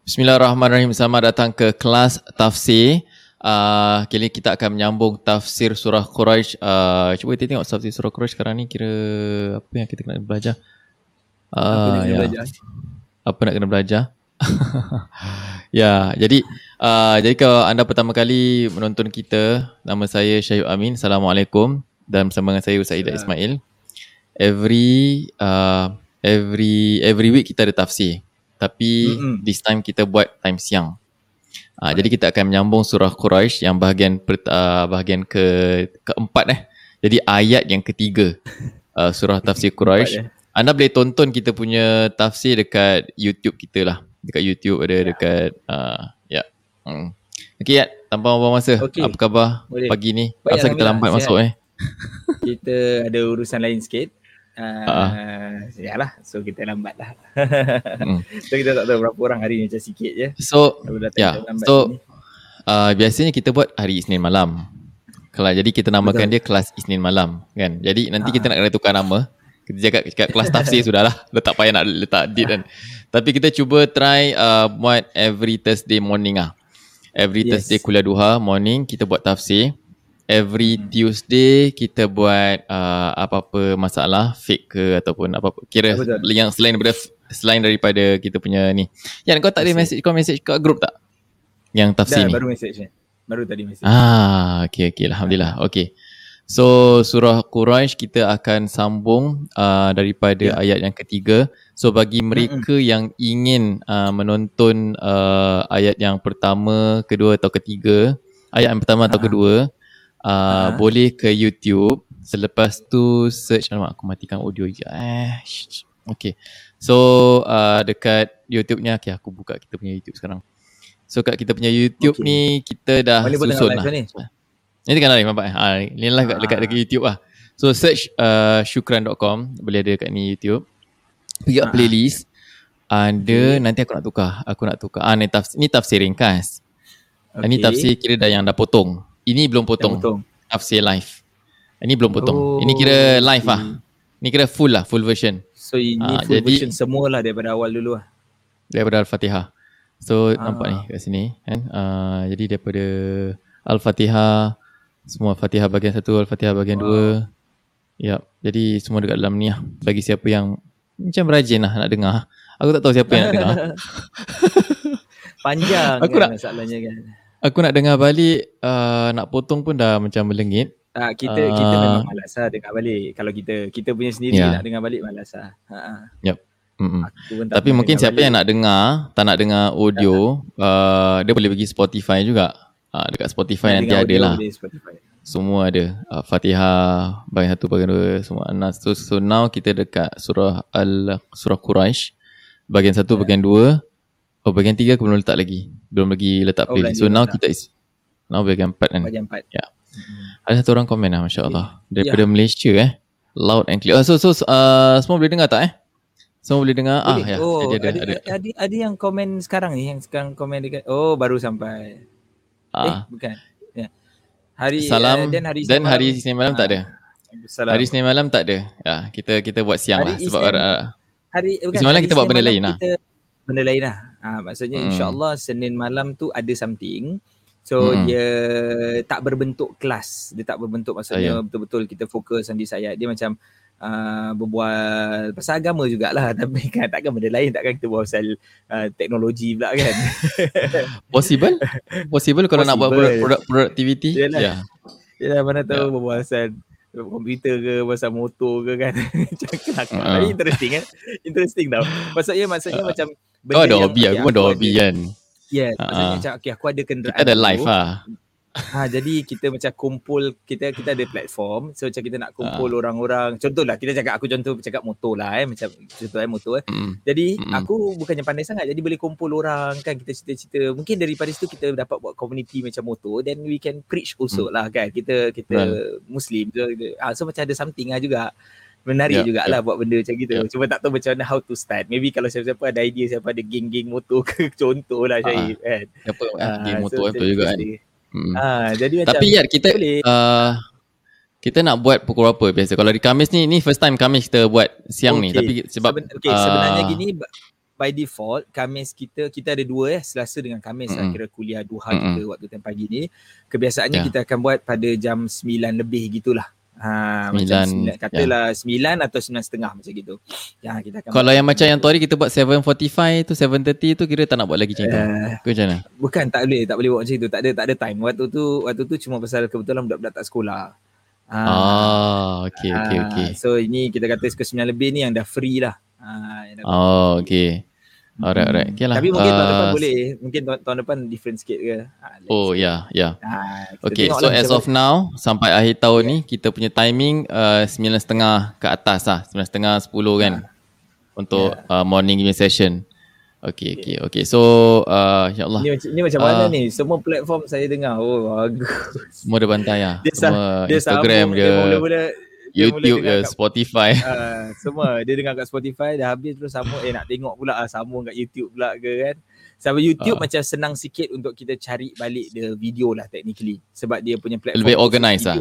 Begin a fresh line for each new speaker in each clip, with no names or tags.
Bismillahirrahmanirrahim. Selamat datang ke kelas tafsir. Uh, kali ini kita akan menyambung tafsir surah Quraisy. Uh, cuba kita tengok tafsir surah Quraisy sekarang ni kira apa yang kita kena belajar. Uh,
Apa nak kena
ya.
belajar?
Apa nak kena belajar? ya, jadi uh, jadi kalau anda pertama kali menonton kita, nama saya Syahid Amin. Assalamualaikum dan bersama dengan saya Ustaz Ida Ismail. Every uh, every every week kita ada tafsir. Tapi
Mm-mm.
this time kita buat time siang. Uh, jadi kita akan menyambung surah Quraisy yang bahagian per, uh, bahagian ke keempat eh. Jadi ayat yang ketiga uh, surah tafsir Quraisy.
Eh.
Anda boleh tonton kita punya tafsir dekat YouTube kita lah. Dekat YouTube ada dekat uh, ya. Hmm. Okey tanpa buang masa.
Okey.
Apa khabar
Boleh.
pagi ni? Asal kita lambat
Sihat.
masuk eh.
Kita ada urusan lain sikit. Uh,
Ah.
Yalah, so kita lambat lah.
Hmm.
so kita tak tahu berapa orang hari ni macam sikit je.
So Ya,
yeah.
so-
ni.
uh, biasanya kita buat hari Isnin malam. Kalau jadi kita namakan
Betul.
dia kelas Isnin malam kan. Jadi nanti
Ah.
kita nak kena tukar nama. Kita cakap, cakap kelas tafsir sudahlah. Dah tak payah nak letak date kan. Tapi kita cuba try uh, buat every Thursday morning ah. Every
Yes.
Thursday kuliah duha morning kita buat tafsir. Every. Tuesday kita buat uh, apa-apa masalah fake ke ataupun apa-apa kira
Betul.
yang selain daripada selain daripada kita punya ni. Yan kau tak ada message kau message kat group tak? Yang tafsir
Dah,
ni.
baru message ni. Baru tadi message.
Ah, okey okey alhamdulillah. Okey. So surah Quraisy kita akan sambung uh, daripada
Ya.
ayat yang ketiga. So bagi mereka yang ingin uh, menonton uh, ayat yang pertama, kedua atau ketiga, ayat yang pertama atau
Ah.
kedua, uh,
Ah.
boleh ke YouTube. Selepas tu search alamak aku matikan audio je. Eh. Okey. So uh, dekat YouTube-nya okay, aku buka kita punya YouTube sekarang. So kat kita punya YouTube
Okey.
ni kita dah
Boleh
susun
live
lah.
ni.
Ini tengah live nampak eh? Ha, ni lah kat, dekat,
Ah.
dekat YouTube lah. So search uh, syukran.com boleh ada kat ni YouTube. Pergi kat
Ah.
playlist. Ada
Okay.
nanti aku nak tukar. Aku nak tukar. Ah ni tafsir, ni tafsir ringkas. Okay.
Okey.
tafsir kira dah yang dah potong. Ini belum potong.
potong.
Tafsir live. Ini belum potong.
Oh,
ini kira live
okay.
lah. Ini kira full lah, full version
So ini
Ah,
full
jadi-
version semua lah daripada awal dulu lah.
daripada Al-Fatihah. So
Ah.
nampak ni kat sini kan. Uh, jadi daripada Al-Fatihah semua Fatihah bahagian satu, Al-Fatihah bahagian
Wow.
dua. Yap. Jadi semua dekat dalam ni lah. Bagi siapa yang macam rajin lah nak dengar. Aku tak tahu siapa yang nak dengar.
Panjang
Aku
kan
nak-
masalahnya kan.
Aku nak dengar balik uh, nak potong pun dah macam melengit.
Tak, kita
Ah.
kita memang malas lah dengar balik. Kalau kita kita punya sendiri
Ya.
nak dengar balik malas lah. Ha, ha.
Mm-mm.
Tak
Tapi mungkin siapa
balik.
yang nak dengar, tak nak dengar audio, uh, dia boleh pergi Spotify juga. Uh, dekat Spotify
Nak
nanti ada lah. Semua ada. Uh, Fatihah bahagian satu bahagian dua semua Anas. So, so now kita dekat surah Al surah Quraisy bahagian satu
Ya.
bahagian dua. Oh bahagian tiga aku belum letak lagi. Belum lagi letak
Oh,
playlist.
belum
So now
letak.
kita is now bahagian empat kan.
Bahagian empat.
Ya.
Mm-mm.
Ada satu orang komen lah masya-Allah. Daripada
Ya.
Malaysia eh. Loud and clear. Oh, so so uh, semua boleh dengar tak eh? Semua boleh dengar? Ah
Boleh.
ya.
oh, ada,
ada ada.
ada, ada yang komen sekarang ni yang sekarang komen dekat oh baru sampai. Eh
Ah.
bukan. Ya. Hari
Salam
uh, dan hari
dan hari
malam.
Isnin malam tak ada.
Salam.
Hari Isnin malam tak ada. Ya, kita kita buat siang
Hari
lah sebab
Isnin-
uh,
hari bukan,
Isnin malam kita buat
Isnin
benda
malam
lain lah.
Kita benda lain lah. Ah maksudnya
Hmm.
insya-Allah Senin malam tu ada something. So
Hmm.
dia tak berbentuk kelas. Dia tak berbentuk maksudnya
Saya.
betul-betul kita fokus di saya. Dia macam uh, berbual pasal agama jugalah tapi kan takkan benda lain takkan kita buat pasal uh, teknologi pula kan.
possible? Possible kalau nak buat
Possible.
produk, productivity?
Yalah.
Ya.
Ya mana tahu
Ya.
berbual pasal komputer ke pasal motor ke kan. Macam kelakar.
Ah.
Tapi interesting kan. Interesting tau. Maksudnya maksudnya macam
Kau ada
yang-
hobi, aku pun ada hobi kan.
Yes,
Ah,
maksudnya
ah.
macam okay, aku ada kenderaan.
Kita ada live lah.
Ha, jadi kita macam kumpul kita kita ada platform. So macam kita nak kumpul
Ah.
orang-orang. Contohlah kita cakap aku contoh cakap motor lah eh macam contoh eh motor eh.
Mm.
Jadi
Mm-mm.
aku bukannya pandai sangat jadi boleh kumpul orang kan kita cerita-cerita. Mungkin daripada situ kita dapat buat community macam motor then we can preach also lah kan. Kita kita muslim so, ah, so macam ada something lah juga. Menarik
Ya,
jugalah buat benda macam gitu.
Ya.
Cuma tak tahu macam mana how to start. Maybe kalau siapa-siapa ada idea siapa ada geng-geng motor ke contoh lah Syahid kan.
Apa
Ah,
game
so
motor betul juga kan.
interesting.
Mm.
Ah, jadi macam
Tapi ya kita
boleh.
uh, kita nak buat pukul berapa biasa? Kalau di Kamis ni ni first time Kamis kita buat siang ni
Okey.
tapi sebab
Seben, okay, sebenarnya
ah,
gini by default Kamis kita kita ada dua eh Selasa dengan Kamis mm-hmm. lah kira kuliah duha mm-hmm. kita waktu time pagi ni. Kebiasaannya yeah. kita akan buat pada jam 9 lebih gitulah. Ha, sembilan, macam katalah ya. sembilan atau sembilan setengah macam gitu.
Ya, kita akan Kalau yang macam yang tu hari kita buat 7.45 tu 7.30 tu kira tak nak buat lagi macam tu. Uh, macam mana?
Bukan tak boleh, tak boleh buat macam tu. Tak ada tak ada time. Waktu tu waktu tu cuma pasal kebetulan budak-budak tak sekolah.
Ha, ah, okay, okay, okay.
So ini kita kata ke sembilan lebih ni yang dah free lah.
Ha, dah oh, okay. Alright, alright.
Okay lah. Tapi mungkin uh, tahun depan boleh. Mungkin tahun depan different sikit ke.
Ha, oh, ya, ya. Ha, okay, so as of now, sampai akhir tahun yeah. ni, kita punya timing uh, 9.30 ke atas lah. 9.30, 10 kan. Ha. Untuk yeah. uh, morning session. Okay, okay, okay. So, uh, insyaAllah.
Ni, ni macam mana uh, ni? Semua platform saya dengar. Oh, bagus.
Semua dia bantai lah. Dia Semua dia Instagram dia. dia. dia YouTube ke Spotify.
Uh, Semua. Dia dengar kat Spotify Dah habis terus sama. Eh nak tengok pula uh, Sambung kat YouTube pula ke kan? Sampai YouTube uh. macam senang sikit Untuk kita cari balik The video lah technically. Sebab dia punya platform
Lebih organized lah.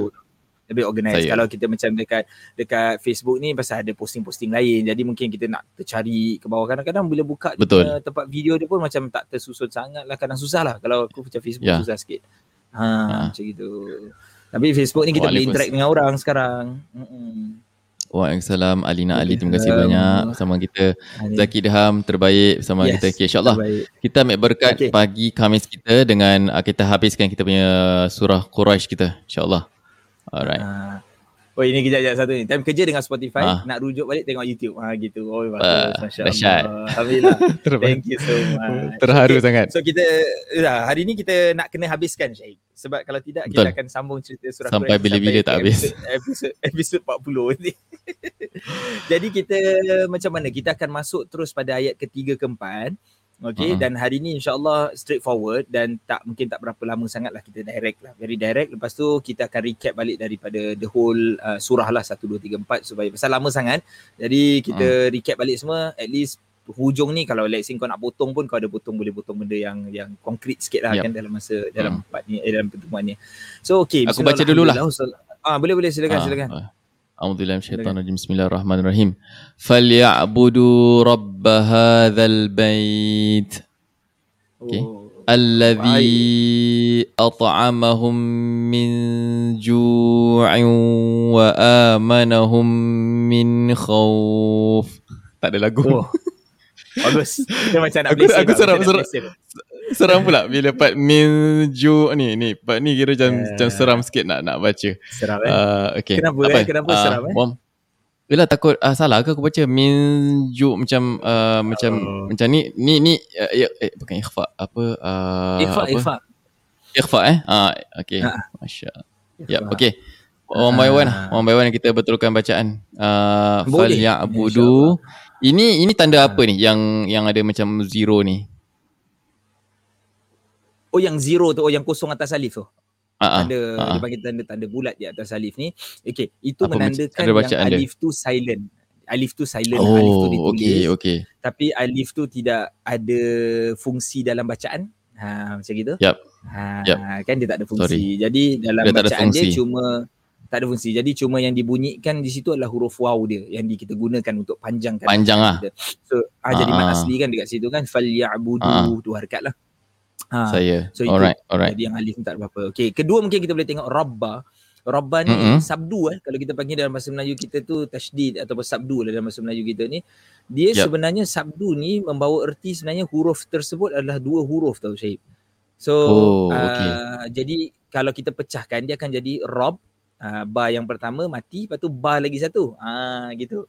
Lebih organized. Saya. Kalau kita macam dekat Dekat Facebook ni Pasal ada posting-posting lain. Jadi mungkin kita nak tercari Ke bawah. Kadang-kadang bila buka Betul. Dia, Tempat video dia pun Macam tak tersusun sangat lah. Kadang susah lah. Kalau aku macam Facebook yeah. Susah sikit. Ha, uh. Macam gitu tapi Facebook ni kita boleh interact dengan orang sekarang. Mm-mm.
Waalaikumsalam Alina Ali terima kasih banyak bersama kita Zaki Deham terbaik bersama yes, kita okay, InsyaAllah kita ambil berkat okay. pagi Khamis kita dengan uh, kita habiskan kita punya surah Quraisy kita InsyaAllah Alright uh,
Oh ini kejap kejap satu ni. Time kerja dengan Spotify, ha. nak rujuk balik tengok YouTube. Ha gitu. Oh bagus. Uh, Masya-Allah. Alhamdulillah. Thank you so much.
Terharu okay. sangat.
So kita ya, hari ni kita nak kena habiskan Syahid. Sebab kalau tidak Betul. kita akan sambung cerita surah
Sampai bila-bila tak habis.
Episod episod 40 ni. Jadi kita macam mana? Kita akan masuk terus pada ayat ketiga keempat. Okay uh-huh. dan hari ni insyaAllah straightforward dan tak mungkin tak berapa lama sangat lah kita direct lah. Very direct. Lepas tu kita akan recap balik daripada the whole uh, surah lah 1, 2, 3, 4 supaya pasal lama sangat. Jadi kita uh-huh. recap balik semua at least hujung ni kalau let's say kau nak potong pun kau ada potong boleh potong benda yang yang konkret sikit lah yep. kan dalam masa dalam uh-huh. part ni eh, dalam pertemuan ni. So okay.
Aku baca dululah.
Ah boleh boleh silakan uh, silakan. Uh.
أعوذ بالله من الشيطان الرجيم بسم الله الرحمن الرحيم فليعبدوا رب هذا البيت okay. الذي أطعمهم من جوع وآمنهم من خوف tak ada lagu oh.
bagus dia macam nak aku,
aku seram, seram, seram pula bila part Minju ni ni part ni kira macam, uh, macam seram sikit nak nak baca.
Seram eh. Uh, okay. Kenapa Apa? eh? Kenapa uh, seram eh? Bom.
Yalah takut uh, salah ke aku baca Minju macam uh, macam uh. macam ni ni ni uh, ya, eh, bukan ikhfa apa uh,
ikhfa apa? ikhfa.
Ikhfa eh? Ah uh, okey. Uh. Masya. Ya, yeah, okey. One by one, one by one kita betulkan bacaan. Uh, fal ya'budu. Ini ini tanda apa ni yang yang ada macam zero ni?
Oh yang zero tu, oh yang kosong atas alif tu. Uh-uh. Tanda, uh-uh. dia panggil tanda, tanda bulat di atas alif ni. Okay, itu Apa menandakan yang alif dia? tu silent. Alif tu silent, oh, alif tu ditulis. Okay, okay. Tapi alif tu tidak ada fungsi dalam bacaan. Ha, macam gitu.
Yep.
Ha, yep. Kan dia tak ada fungsi. Sorry. Jadi dalam dia bacaan dia cuma tak ada fungsi. Jadi cuma yang dibunyikan di situ adalah huruf waw dia yang di, kita gunakan untuk panjangkan.
Panjang lah.
So, ha, jadi mat asli kan dekat situ kan. Fal ya'budu uh tu harakat lah.
Ha. Saya. So alright, alright.
Jadi yang alif tak ada apa-apa. Okey, kedua mungkin kita boleh tengok rabba. Rabba ni mm-hmm. sabdu eh kalau kita panggil dalam bahasa Melayu kita tu tasydid ataupun sabdu lah dalam bahasa Melayu kita ni. Dia yep. sebenarnya sabdu ni membawa erti sebenarnya huruf tersebut adalah dua huruf tau Syahid. So oh, okay. uh, jadi kalau kita pecahkan dia akan jadi rob uh, ba yang pertama mati lepas tu ba lagi satu. Ah uh, gitu.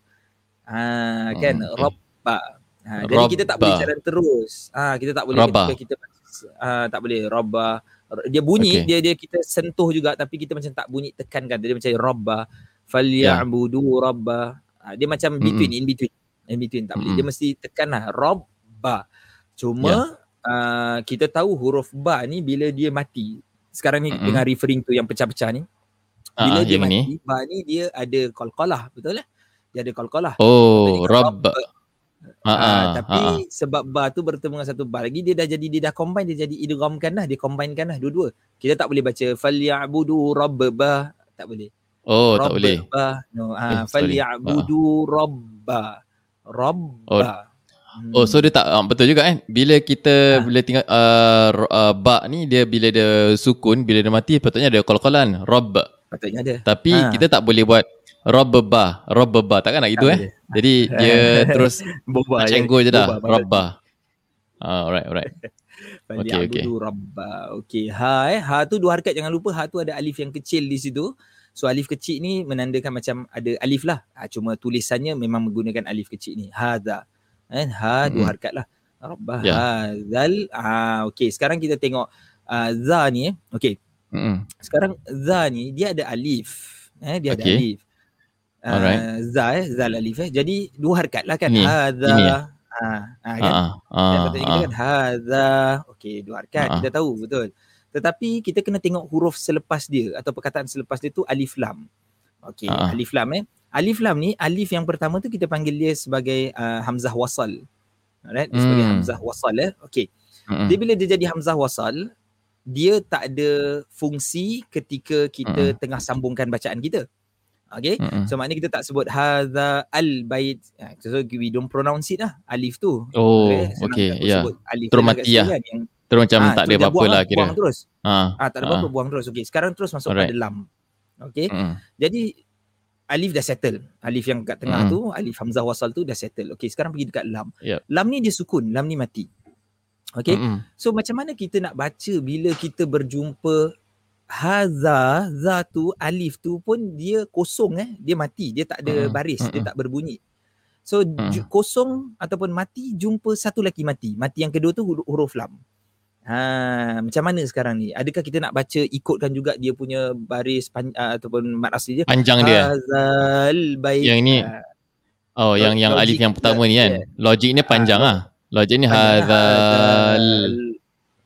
Ah uh, kan okay. rob ba. Uh, jadi kita tak boleh jalan terus. Ah uh, kita tak boleh ketika kita uh, tak boleh robba dia bunyi okay. dia dia kita sentuh juga tapi kita macam tak bunyi tekankan dia macam robba falyabudu yeah. robba uh, dia macam between mm-hmm. in between in between tak boleh mm-hmm. dia mesti tekanlah robba cuma yeah. uh, kita tahu huruf ba ni bila dia mati sekarang ni mm-hmm. dengan referring to yang pecah-pecah ni bila uh, dia mati ni. ba ni dia ada qalqalah betul lah dia ada qalqalah
oh robba
Ha, ha, tapi ha, ha. sebab bar tu bertemu dengan satu bar lagi dia dah jadi dia dah combine dia jadi idghamkan lah dia combinekan lah dua-dua. Kita tak boleh baca falyabudu rabba tak boleh.
Oh rabba. tak boleh.
No ha eh, falyabudu rabba. Rabba.
Oh.
Hmm.
Oh so dia tak uh, betul juga kan bila kita
Ah.
bila tinggal uh, uh, ba ni dia bila dia sukun bila dia mati patutnya ada qalqalan rabb
Patutnya ada.
tapi
Ah.
kita tak boleh buat rabbba rabbba takkan nak gitu
Tak
eh
boleh.
jadi dia terus
Boba
macam go je dah rabba ah alright alright
Fali
Okey, okey.
abudu rabba. Okey, ha eh. Ha tu dua harakat jangan lupa. Ha tu ada alif yang kecil di situ. So alif kecil ni menandakan macam ada alif lah. Ha, cuma tulisannya memang menggunakan alif kecil ni. Hadza. Eh, ha dua
Mm-mm.
harakat lah. Rabba
Ya.
hadzal. Ah okey, sekarang kita tengok uh, za ni eh. Okey.
Mm-mm.
Sekarang za ni dia ada alif. Eh dia ada
Okey.
alif. Uh,
Alright.
za eh, zal alif eh. Jadi dua harakat lah kan. Hadza.
ini ya?
Ah, ah,
ah
kan?
ah ah,
patutnya kita
ah.
kan hadza. Okey, dua harakat
Ha.
kita tahu betul. Tetapi kita kena tengok huruf selepas dia atau perkataan selepas dia tu alif lam. Okey,
Ha.
alif lam eh. Alif lam ni alif yang pertama tu kita panggil dia sebagai uh, hamzah wasal. Alright, dia sebagai
Hmm.
hamzah wasal eh. Okey.
Mm-mm.
Dia bila dia jadi hamzah wasal, dia tak ada fungsi ketika kita
Mm-mm.
tengah sambungkan bacaan kita. Okay.
Mm-mm.
So maknanya kita tak sebut hadza al bait. Ha, so we don't pronounce it lah alif tu.
Oh, okey,
tak
ya.
sebut alif
Terus mati lah.
Kan, yang,
Terus macam
ah,
tak ada apa-apa lah kira.
Buang terus.
Ah.
Ah, tak ada
Ah.
apa-apa buang terus. Okey, sekarang terus masuk
Alright.
pada lam. Okey.
Mm-mm.
Jadi alif dah settle. Alif yang kat tengah
Mm.
tu, alif hamzah wasal tu dah settle. Okey, sekarang pergi dekat lam.
Yep.
Lam ni dia sukun, lam ni mati. Okey.
Mm-mm.
So macam mana kita nak baca bila kita berjumpa haza, za tu, alif tu pun dia kosong eh. Dia mati, dia tak ada
Mm-mm.
baris, dia
Mm-mm.
tak berbunyi. So ju- kosong ataupun mati jumpa satu lagi mati. Mati yang kedua tu huruf, huruf lam. Ha, macam mana sekarang ni? Adakah kita nak baca ikutkan juga dia punya baris pan, uh, ataupun mat asli dia?
Panjang dia.
Hazal baik.
Yang ni
Ah,
Oh, yang yang alif yang pertama ni kan.
yeah.
Logik ni panjang
Ah,
ah. Logik ni
panjang.
hadzal.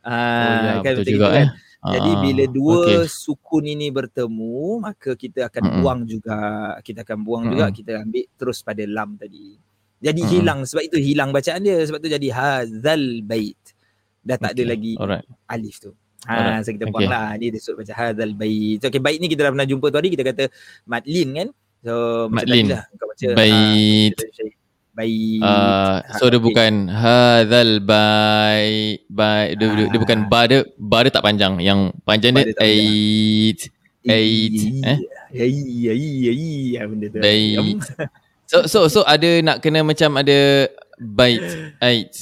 Ah,
Oh ya,
kan
betul juga
kan?
eh.
Jadi
Ah,
bila dua
okey.
sukun ini bertemu, maka kita akan
Mm-mm.
buang juga. Kita akan buang juga,
Mm-mm.
kita ambil terus pada lam tadi. Jadi
Mm-mm.
hilang sebab itu hilang bacaan dia sebab tu jadi hadzal bait. Dah tak ada
Okey,
lagi
Alright.
alif tu.
Alright,
Ha, so kita buang lah. Dia suruh baca hadzal bait. So, okay, bait ni kita dah pernah jumpa tu hari kita kata madlin kan. So
Madlin.
tadi lah kau baca.
Bait.
Ha, bait.
Uh, so dia
okey.
bukan hadzal bai bai dia, dia, dia bukan
Ah.
ba dia ba dia tak panjang. Yang panjang
Ba
dia
dia tak panjang.
eight. eight, eh?
Iya, iya, iya, benda tu.
Bait.
Em,
So so so ada nak kena macam ada bait eight.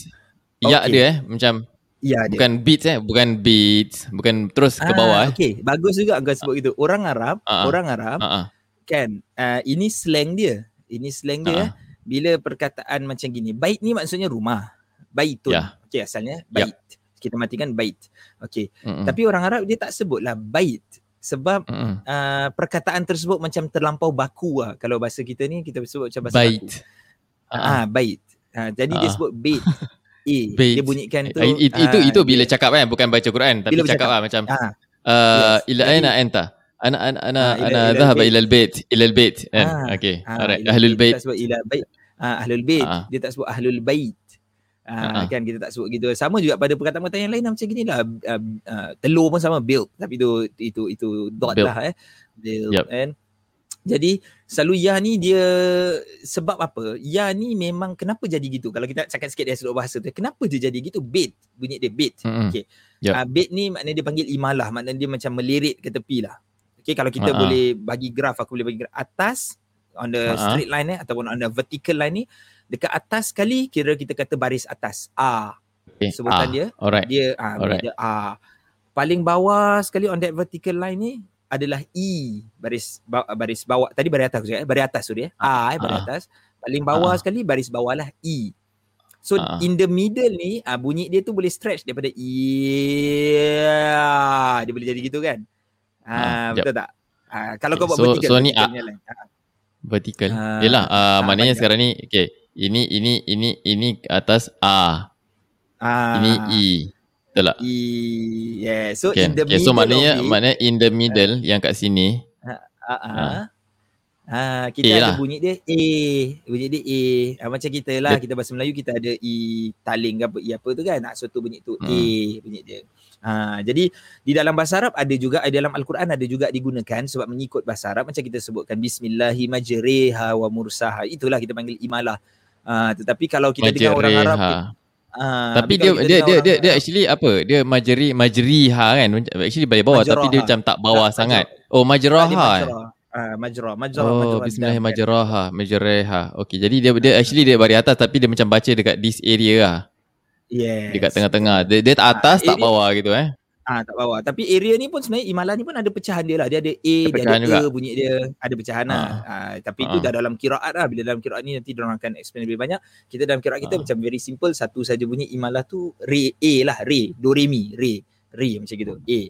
Ya
Okey.
dia eh macam
Ya, dia.
bukan beats eh bukan beats bukan terus ke bawah eh.
Okay, bagus juga kau sebut gitu. Orang Arab,
Ah, ah.
orang Arab
ah.
kan, uh, ini slang dia. Ini slang dia.
Ah,
eh. Bila perkataan macam gini, bait ni maksudnya rumah. Baitun.
Ya.
Okay, asalnya
Yap.
bait. Kita matikan bait.
Mm-mm.
Tapi orang Arab dia tak sebutlah bait. Sebab uh, perkataan tersebut macam terlampau baku lah. Kalau bahasa kita ni, kita sebut macam bahasa
bait.
baku.
Ah.
Ah, bait. Ha, jadi dia
Ah.
sebut bait. A.
Bait.
Dia bunyikan tu.
It, it, itu
ah,
itu bila
dia-
cakap kan bukan baca Quran tapi
Bila
cakap
bercakap.
lah macam
Ah,
uh,
yes.
ila aina anta
Ah,
ana
ila
dhahaba
al-bait.
ila al-bait ila al-bait kan
Ah,
okey
Ah,
alright
ila
ahlul
Dia
bait
tak sebut ila bait. Ah, ahlul bait.
Ah.
Dia tak sebut ahlul bait. Ah,
Ah, ah.
kan kita tak sebut gitu. Sama juga pada perkataan-perkataan yang lain macam gini lah. Uh, uh, telur pun sama build tapi itu itu itu dot
Build.
lah eh. Build
Yup.
kan. Jadi selalu ya ni dia sebab apa? Ya ni memang kenapa jadi gitu? Kalau kita cakap sikit dari sudut bahasa tu, kenapa dia jadi gitu? Bait. Bunyi dia bait.
Mm-mm.
Okey.
Yup.
Uh, bait ni maknanya dia panggil imalah, maknanya dia macam melirik ke tepi lah. Okay, kalau kita
Ha-ha.
boleh bagi graf, aku boleh bagi graf atas on the
Ha-ha.
straight line eh ataupun on the vertical line ni dekat atas sekali kira kita kata baris atas A.
okay.
Sebutan dia
alright
dia ah
Alright.
dia A. Paling bawah sekali on that vertical line ni adalah E baris ba- baris bawah tadi baris atas aku cakap eh baris atas sorry eh A eh baris
Ha.
atas paling bawah
Ha.
sekali baris bawah lah E so
Ha.
in the middle ni ah bunyi dia tu boleh stretch daripada E dia boleh jadi gitu kan ah
Ha,
betul tak ah kalau kau
Okay,
buat
so-
vertical
so ni.
Ah,
vertical
Ah,
yalah uh,
ah,
maknanya sekarang ni okey ini ini ini ini atas A
ah
ini E betul tak
E yeah so
okay.
in the
okay.
middle
so maknanya
it,
maknanya in the middle yang kat sini
Ah, ah. Ah, kita
A
ada
lah.
bunyi dia A, bunyi dia A. Ah, macam kita lah, kita bahasa Melayu kita ada E taling ke apa, E apa tu kan. Ah, so tu bunyi tu A,
Hmm.
bunyi dia. Ha, jadi di dalam bahasa Arab ada juga, di dalam Al-Quran ada juga digunakan sebab mengikut bahasa Arab macam kita sebutkan Bismillahi majriha wa mursaha. Itulah kita panggil imalah. Uh, tetapi kalau kita dengar orang Arab
Uh, tapi dia dia dia, dia dia actually apa? Dia majri majriha kan. Actually balik bawah majraha. tapi dia macam tak bawah tak, sangat. Oh majraha.
Ah majra majra
oh. Bismillah majraha majraha. Okey jadi dia dia actually dia bari atas tapi dia macam baca dekat this area lah.
Yes.
Dekat tengah-tengah. Dia, dia atas uh, tak bawah gitu eh.
Ah tak bawa. Tapi area ni pun sebenarnya imalah ni pun ada pecahan dia lah. Dia ada A, ada dia ada juga. E bunyi dia, ada pecahan ha. lah. Ah, tapi ha. itu dah dalam kiraat lah. Bila dalam kiraat ni nanti dia akan explain lebih banyak. Kita dalam kiraat kita ha. macam very simple satu saja bunyi imalah tu re A lah, re, do re mi, re, re macam gitu. A.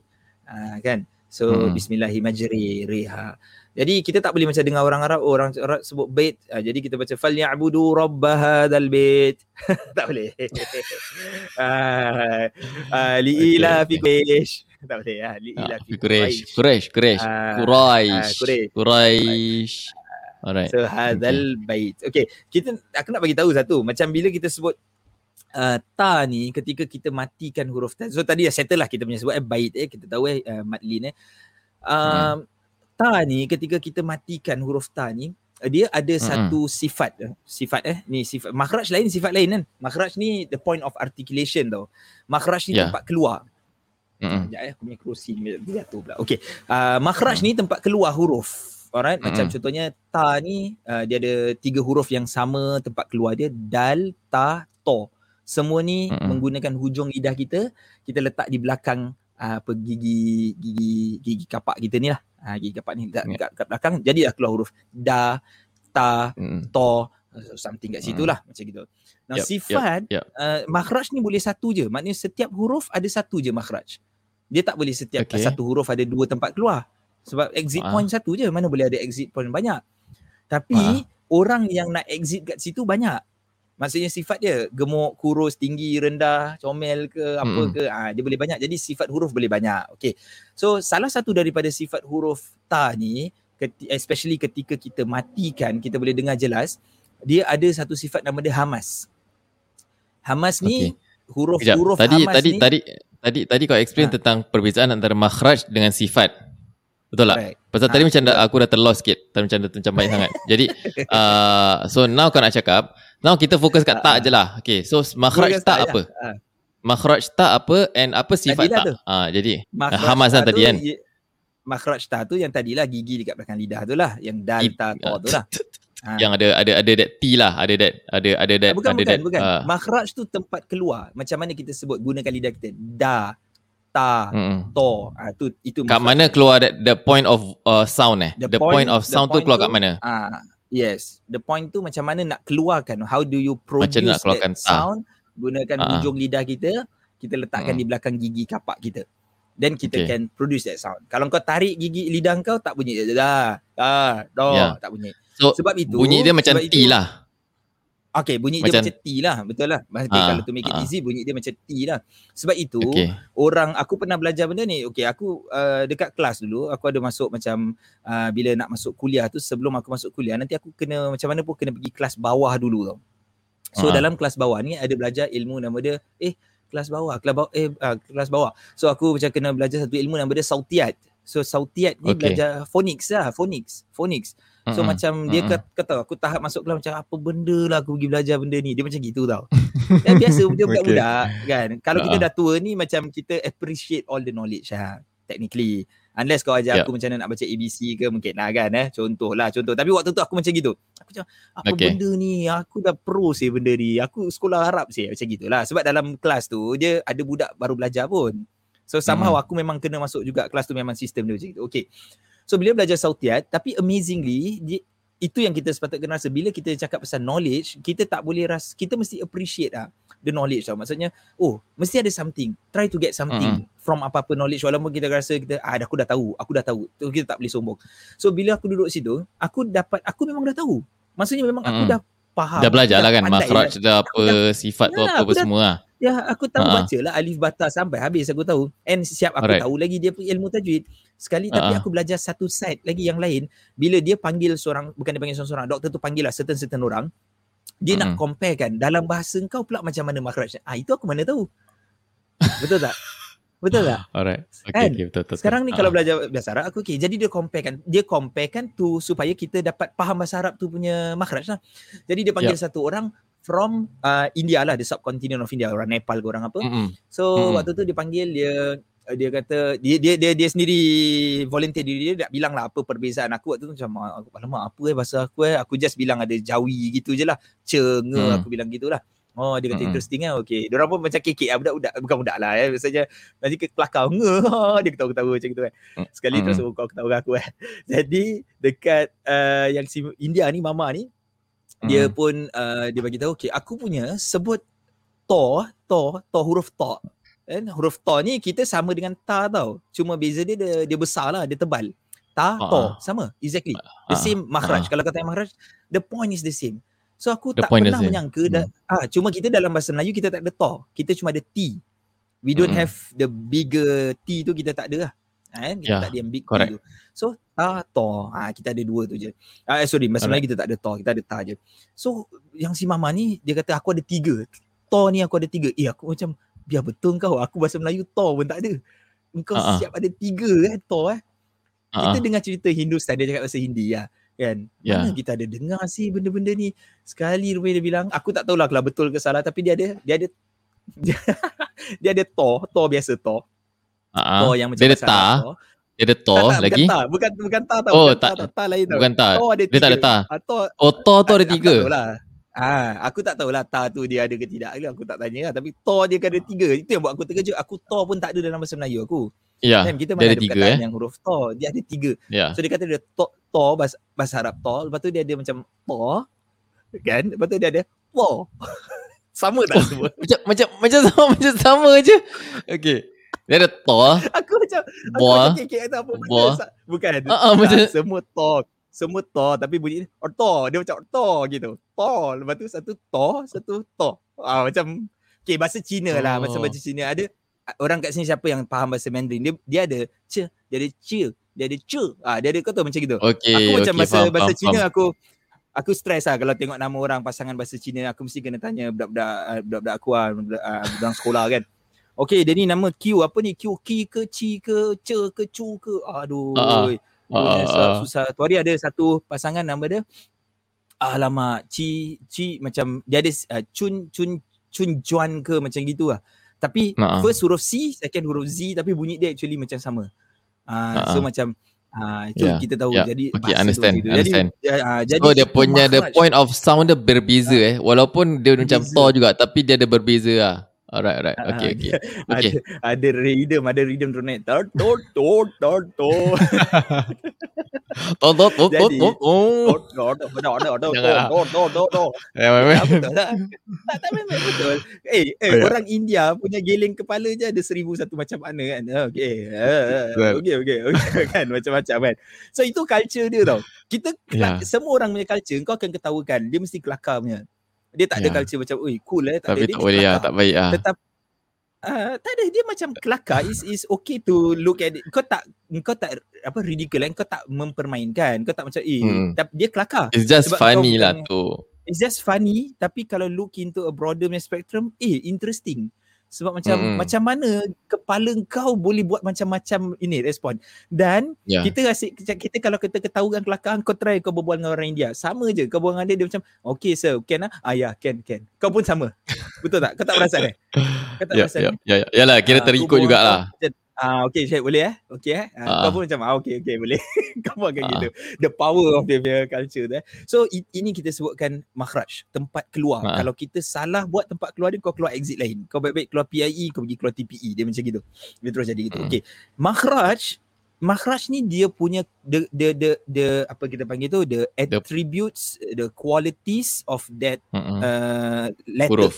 Ah, kan? So hmm. bismillahirrahmanirrahim. Jadi kita tak boleh macam dengar orang Arab, oh, orang Arab sebut bait. Ha, jadi kita baca fal ya'budu rabb hadzal bait. tak boleh. Ah li ila fi quraish. Tak boleh ya. Li ila fi
quraish. Quraish, quraish. Quraish. Quraish. Alright.
So hadzal okay. bait. Okay, kita aku nak bagi tahu satu. Macam bila kita sebut uh, ta ni ketika kita matikan huruf ta. So tadi dah settle lah kita punya sebut eh bait eh kita tahu eh uh, madlin eh. Um, hmm ta ni ketika kita matikan huruf ta ni dia ada mm-hmm. satu sifat sifat eh ni sifat makhraj lain sifat lain kan makhraj ni the point of articulation tau makhraj ni yeah. tempat keluar mm-hmm. ya aku punya kerusi ni jatuh pula okey uh, makhraj mm-hmm. ni tempat keluar huruf alright mm-hmm. macam contohnya ta ni uh, dia ada tiga huruf yang sama tempat keluar dia dal ta to semua ni mm-hmm. menggunakan hujung lidah kita kita letak di belakang uh, apa gigi gigi gigi kapak kita ni lah ha, gigi kapak ni dekat, dekat, dekat belakang jadilah keluar huruf da ta mm. to something kat situ lah mm. macam gitu nah yep, sifat yep, yep. Uh, makhraj ni boleh satu je maknanya setiap huruf ada satu je makhraj dia tak boleh setiap okay. satu huruf ada dua tempat keluar sebab exit uh. point satu je mana boleh ada exit point banyak tapi uh. orang yang nak exit kat situ banyak maksudnya sifat dia gemuk kurus tinggi rendah comel ke apa hmm. ke ha, dia boleh banyak. Jadi sifat huruf boleh banyak okey. So salah satu daripada sifat huruf ta ni especially ketika kita matikan kita boleh dengar jelas dia ada satu sifat nama dia hamas. Hamas ni huruf-huruf
tadi
hamas
tadi
ni
tadi tadi tadi kau explain ha. tentang perbezaan antara makhraj dengan sifat betul tak right. pasal ha, tadi macam dah, aku dah terlost sikit tadi macam dah macam baik sangat jadi uh, so now kau nak cakap Now kita fokus kat tak uh, je lah. Okay, so makhraj tak apa? Uh. Makhraj tak apa and apa sifat tak? Ah, jadi hamas kan tadi kan?
Makhraj tak tu yang tadilah gigi dekat belakang lidah tu lah. Yang dal, ta, tu lah.
Ha. Yang ada ada ada that T lah, ada that ada ada that
bukan,
ada
bukan,
that.
Bukan, uh, Makhraj tu tempat keluar. Macam mana kita sebut gunakan lidah kita? Da, ta, mm. to. Ah tu itu
Kat mana keluar that the point of uh, sound eh? The, the point, point of sound tu keluar tu, kat mana?
Ah, Yes, the point tu macam mana nak keluarkan, how do you produce macam nak keluarkan that sound, gunakan uh-huh. hujung lidah kita, kita letakkan uh-huh. di belakang gigi kapak kita. Then kita okay. can produce that sound. Kalau kau tarik gigi lidah kau tak bunyi dah. Ah, dah, yeah. tak bunyi.
So, sebab itu bunyi dia macam T lah.
Okay, bunyi macam, dia macam T lah. Betul lah. Okay, uh, kalau to make it uh, easy, bunyi dia macam T lah. Sebab itu, okay. orang, aku pernah belajar benda ni. Okay, aku uh, dekat kelas dulu, aku ada masuk macam, uh, bila nak masuk kuliah tu, sebelum aku masuk kuliah, nanti aku kena, macam mana pun kena pergi kelas bawah dulu tau. So, uh. dalam kelas bawah ni, ada belajar ilmu nama dia, eh, kelas bawah, kelas bawah, eh, uh, kelas bawah. So, aku macam kena belajar satu ilmu nama dia sautiat. So, sautiat ni okay. belajar phonics lah, phonics, phonics. So mm-hmm. macam dia kata, kata aku tahap masuk kelas macam apa benda lah aku pergi belajar benda ni. Dia macam gitu tau. Dan biasa dia budak-budak okay. kan. Kalau uh-huh. kita dah tua ni macam kita appreciate all the knowledge lah. Technically. Unless kau ajar yeah. aku macam mana nak baca ABC ke mungkin lah kan eh. Contoh lah contoh. Tapi waktu tu aku macam gitu. Aku macam apa okay. benda ni. Aku dah pro sih benda ni. Aku sekolah Arab sih macam gitulah. Sebab dalam kelas tu dia ada budak baru belajar pun. So somehow mm-hmm. aku memang kena masuk juga kelas tu memang sistem dia macam gitu. Okay. So bila belajar sautiat tapi amazingly dia, itu yang kita sepatutnya rasa. Bila kita cakap pasal knowledge kita tak boleh rasa kita mesti appreciate lah the knowledge tau. Maksudnya oh mesti ada something. Try to get something mm-hmm. from apa-apa knowledge. Walaupun kita rasa kita ah aku dah tahu aku dah tahu. Tu kita tak boleh sombong. So bila aku duduk situ aku dapat aku memang dah tahu. Maksudnya memang mm-hmm. aku dah faham
dah belajar lah kan makhraj dah apa dah, sifat tu apa, apa semua lah
Ya, aku tahu uh-huh. baca lah alif bata sampai habis aku tahu. And siap aku Alright. tahu lagi dia ilmu tajwid. Sekali uh-huh. tapi aku belajar satu side lagi yang lain. Bila dia panggil seorang, bukan dia panggil seorang-seorang, doktor tu panggil lah certain-certain orang. Dia uh-huh. nak compare kan, dalam bahasa kau pula macam mana makhraj. Ah Itu aku mana tahu. Betul tak? Betul tak?
Alright. Okay,
Kan?
okay, betul, betul.
Sekarang ni
Ah.
kalau belajar bahasa Arab aku okey. Jadi dia compare kan. Dia compare kan tu supaya kita dapat faham bahasa Arab tu punya makhraj lah. Jadi dia panggil satu orang from uh, India lah, the subcontinent of India, orang Nepal ke orang apa.
Mm-mm.
So
Mm-mm.
waktu tu dia panggil dia dia kata dia dia dia, dia sendiri volunteer diri dia tak bilang lah apa perbezaan aku waktu tu macam "Ah, aku alamak apa eh bahasa aku eh aku just bilang ada jawi gitu je lah cenga
Hmm.
aku bilang gitulah oh dia kata
Mm-mm.
interesting kan okey. Dia orang pun macam kekek lah. Budak-budak. Bukan budak lah eh. Biasanya nanti ke kelakar. Dia ketawa-ketawa macam tu kan
Mm.
sekali terus
Mm.
oh, kau ketawa aku eh. Jadi dekat uh, yang si India ni mama ni dia
Mm.
pun uh, dia bagi tahu okey aku punya sebut to to to huruf to kan? Huruf to ni kita sama dengan ta tau. Cuma beza dia dia, dia besar lah. Dia tebal. Ta
Ah,
to
ah.
sama. Exactly. The
Ah,
same makhraj
ah.
kalau kata makhraj the point is the same so aku
The
tak pernah
the same.
menyangka dah ah cuma kita dalam bahasa Melayu kita tak ada to kita cuma ada t. We don't
Mm.
have the bigger t tu kita tak ada lah. Kan? Kita
Yeah,
tak ada yang big
correct.
t tu. So ta to. Ah kita ada dua tu je. Ah eh, sorry bahasa Melayu kita tak ada to kita ada ta je. So yang si mama ni dia kata aku ada tiga. To ni aku ada tiga. Eh aku macam biar betul kau. Aku bahasa Melayu to pun tak ada. Engkau
ah.
siap ada tiga eh to eh.
Ah,
kita dengar cerita Hindustan dia cakap bahasa Hindi lah kan
Ya.
mana kita ada dengar sih benda-benda ni sekali rupanya dia bilang aku tak tahulah kalau betul ke salah tapi dia ada dia ada dia, dia ada to to biasa to
Ah,
to yang macam
Dia ada ta,
to.
dia ada to
Tak, tak,
lagi.
bukan ta bukan bukan ta tau
Oh,
bukan ta,
tak-
tau. ta lain tau
Bukan ta.
to ada
Dia tak ada ta.
Ah, to
Oh, to tu ada
Aku
tiga.
tak tahulah. Ah, aku tak tahulah ta tu dia ada ke tidak aku tak tanya lah tapi to dia kan ada tiga. Itu yang buat aku terkejut. Aku to pun tak ada dalam bahasa Melayu aku.
Ya,
Kan kita mana
ada
ada
tiga
perkataan
eh.
yang huruf to, dia ada tiga.
Ya.
So dia kata dia to, to bahasa, bahasa Arab to, lepas tu dia ada macam to kan? Lepas tu dia ada po. Sama tak semua?
Macam macam macam sama macam sama je. Okey. Dia ada to,
aku macam aku
Boah.
macam kata apa sa- Bukan.
Ah,
tak,
macam-
semua to. Semua to tapi bunyi or to. Dia macam to gitu. To. Lepas tu satu to, satu to. Ah macam okay, bahasa Cina lah. Bahasa
Oh.
bahasa Cina ada orang kat sini siapa yang faham bahasa Mandarin dia dia ada ce, dia ada ce, dia ada ce. Ah dia ada kau tahu macam gitu.
Okey,
aku macam
okey,
bahasa
faham,
bahasa
faham,
Cina
faham.
aku aku stres lah kalau tengok nama orang pasangan bahasa Cina aku mesti kena tanya budak-budak ah, budak-budak aku lah budak, ah, budak sekolah kan. Okey dia ni nama Q apa ni Q Ki ke Ci ke Ce ke Cu ke aduh. Punya
Ah,
susah,
ah.
susah. Tu hari ada satu pasangan nama dia alamak Ci Ci macam dia ada uh, Chun Chun Chun Juan ke macam gitu lah. Tapi
Ah, ah.
first huruf C, second huruf Z tapi bunyi dia actually macam sama. Uh,
Ah,
so
ah.
macam uh, itu
Yeah,
kita tahu
yeah.
jadi
Okay,
bahasa tu
understand,
gitu.
understand.
Jadi, uh, jadi
So dia punya the point of sound dia berbeza eh. Walaupun dia macam
Berbeza.
to juga tapi dia ada berbeza lah. Alright, alright.
Ah,
Okay, okay. Okay.
Ada, ada rhythm, ada rhythm tu naik. Tor, tor, tor, tor, tor.
To to to to
Jadi-
to. Oh.
Tor, tor, tor, tor, tor, tor,
Jangan lah.
tor, tor, tor, tor.
Ya, memang.
Tak betul tak? Tak, tak memang betul. Eh, eh
Oh, ya.
orang India punya geling kepala je ada seribu satu macam mana kan. Okay. Okay, okay, okay. kan macam-macam kan. So itu culture dia tau. Kita,
Ya.
semua orang punya culture kau akan ketahukan. Dia mesti kelakar punya. Dia tak ada
Ya.
culture macam, oi cool eh. Tak
Tapi
ada. Dia
tak boleh lah, tak baik ah.
Tetap Uh, tak ada dia macam kelakar is is okay to look at it. Kau tak kau tak apa ridicule kan kau tak mempermainkan kau tak macam eh
Hmm.
dia kelakar
It's just
Sebab
funny lah tu.
it's just funny tapi kalau look into a broader spectrum eh interesting sebab macam
Mm-mm.
macam mana kepala kau boleh buat macam-macam ini respon dan
Ya.
kita asyik kita kalau kita ketahukan kelakar kau try kau berbual dengan orang India sama je kau berbual dengan dia dia macam okay sir can ah ah ya can can kau pun sama betul tak kau tak perasan eh kau tak
Ya,
perasan
ya,
eh?
ya, ya. Yalah, kira
Ah,
terikut jugalah.
berbual macam, Ah okay Syed boleh eh? Okay eh? Ah,
Ah.
kau pun macam ah okay okay boleh. kau pun akan
Ah.
gitu. The power of their culture tu eh. So i- ini kita sebutkan makhraj, tempat keluar.
Ah.
Kalau kita salah buat tempat keluar dia kau keluar exit lain. Kau baik-baik keluar PIE kau pergi keluar TPE dia macam gitu. Dia terus jadi gitu.
Hmm.
Okay. Makhraj makhraj ni dia punya the the the, the apa kita panggil tu the attributes the qualities of that
Mm-mm.
uh, letter
Huruf.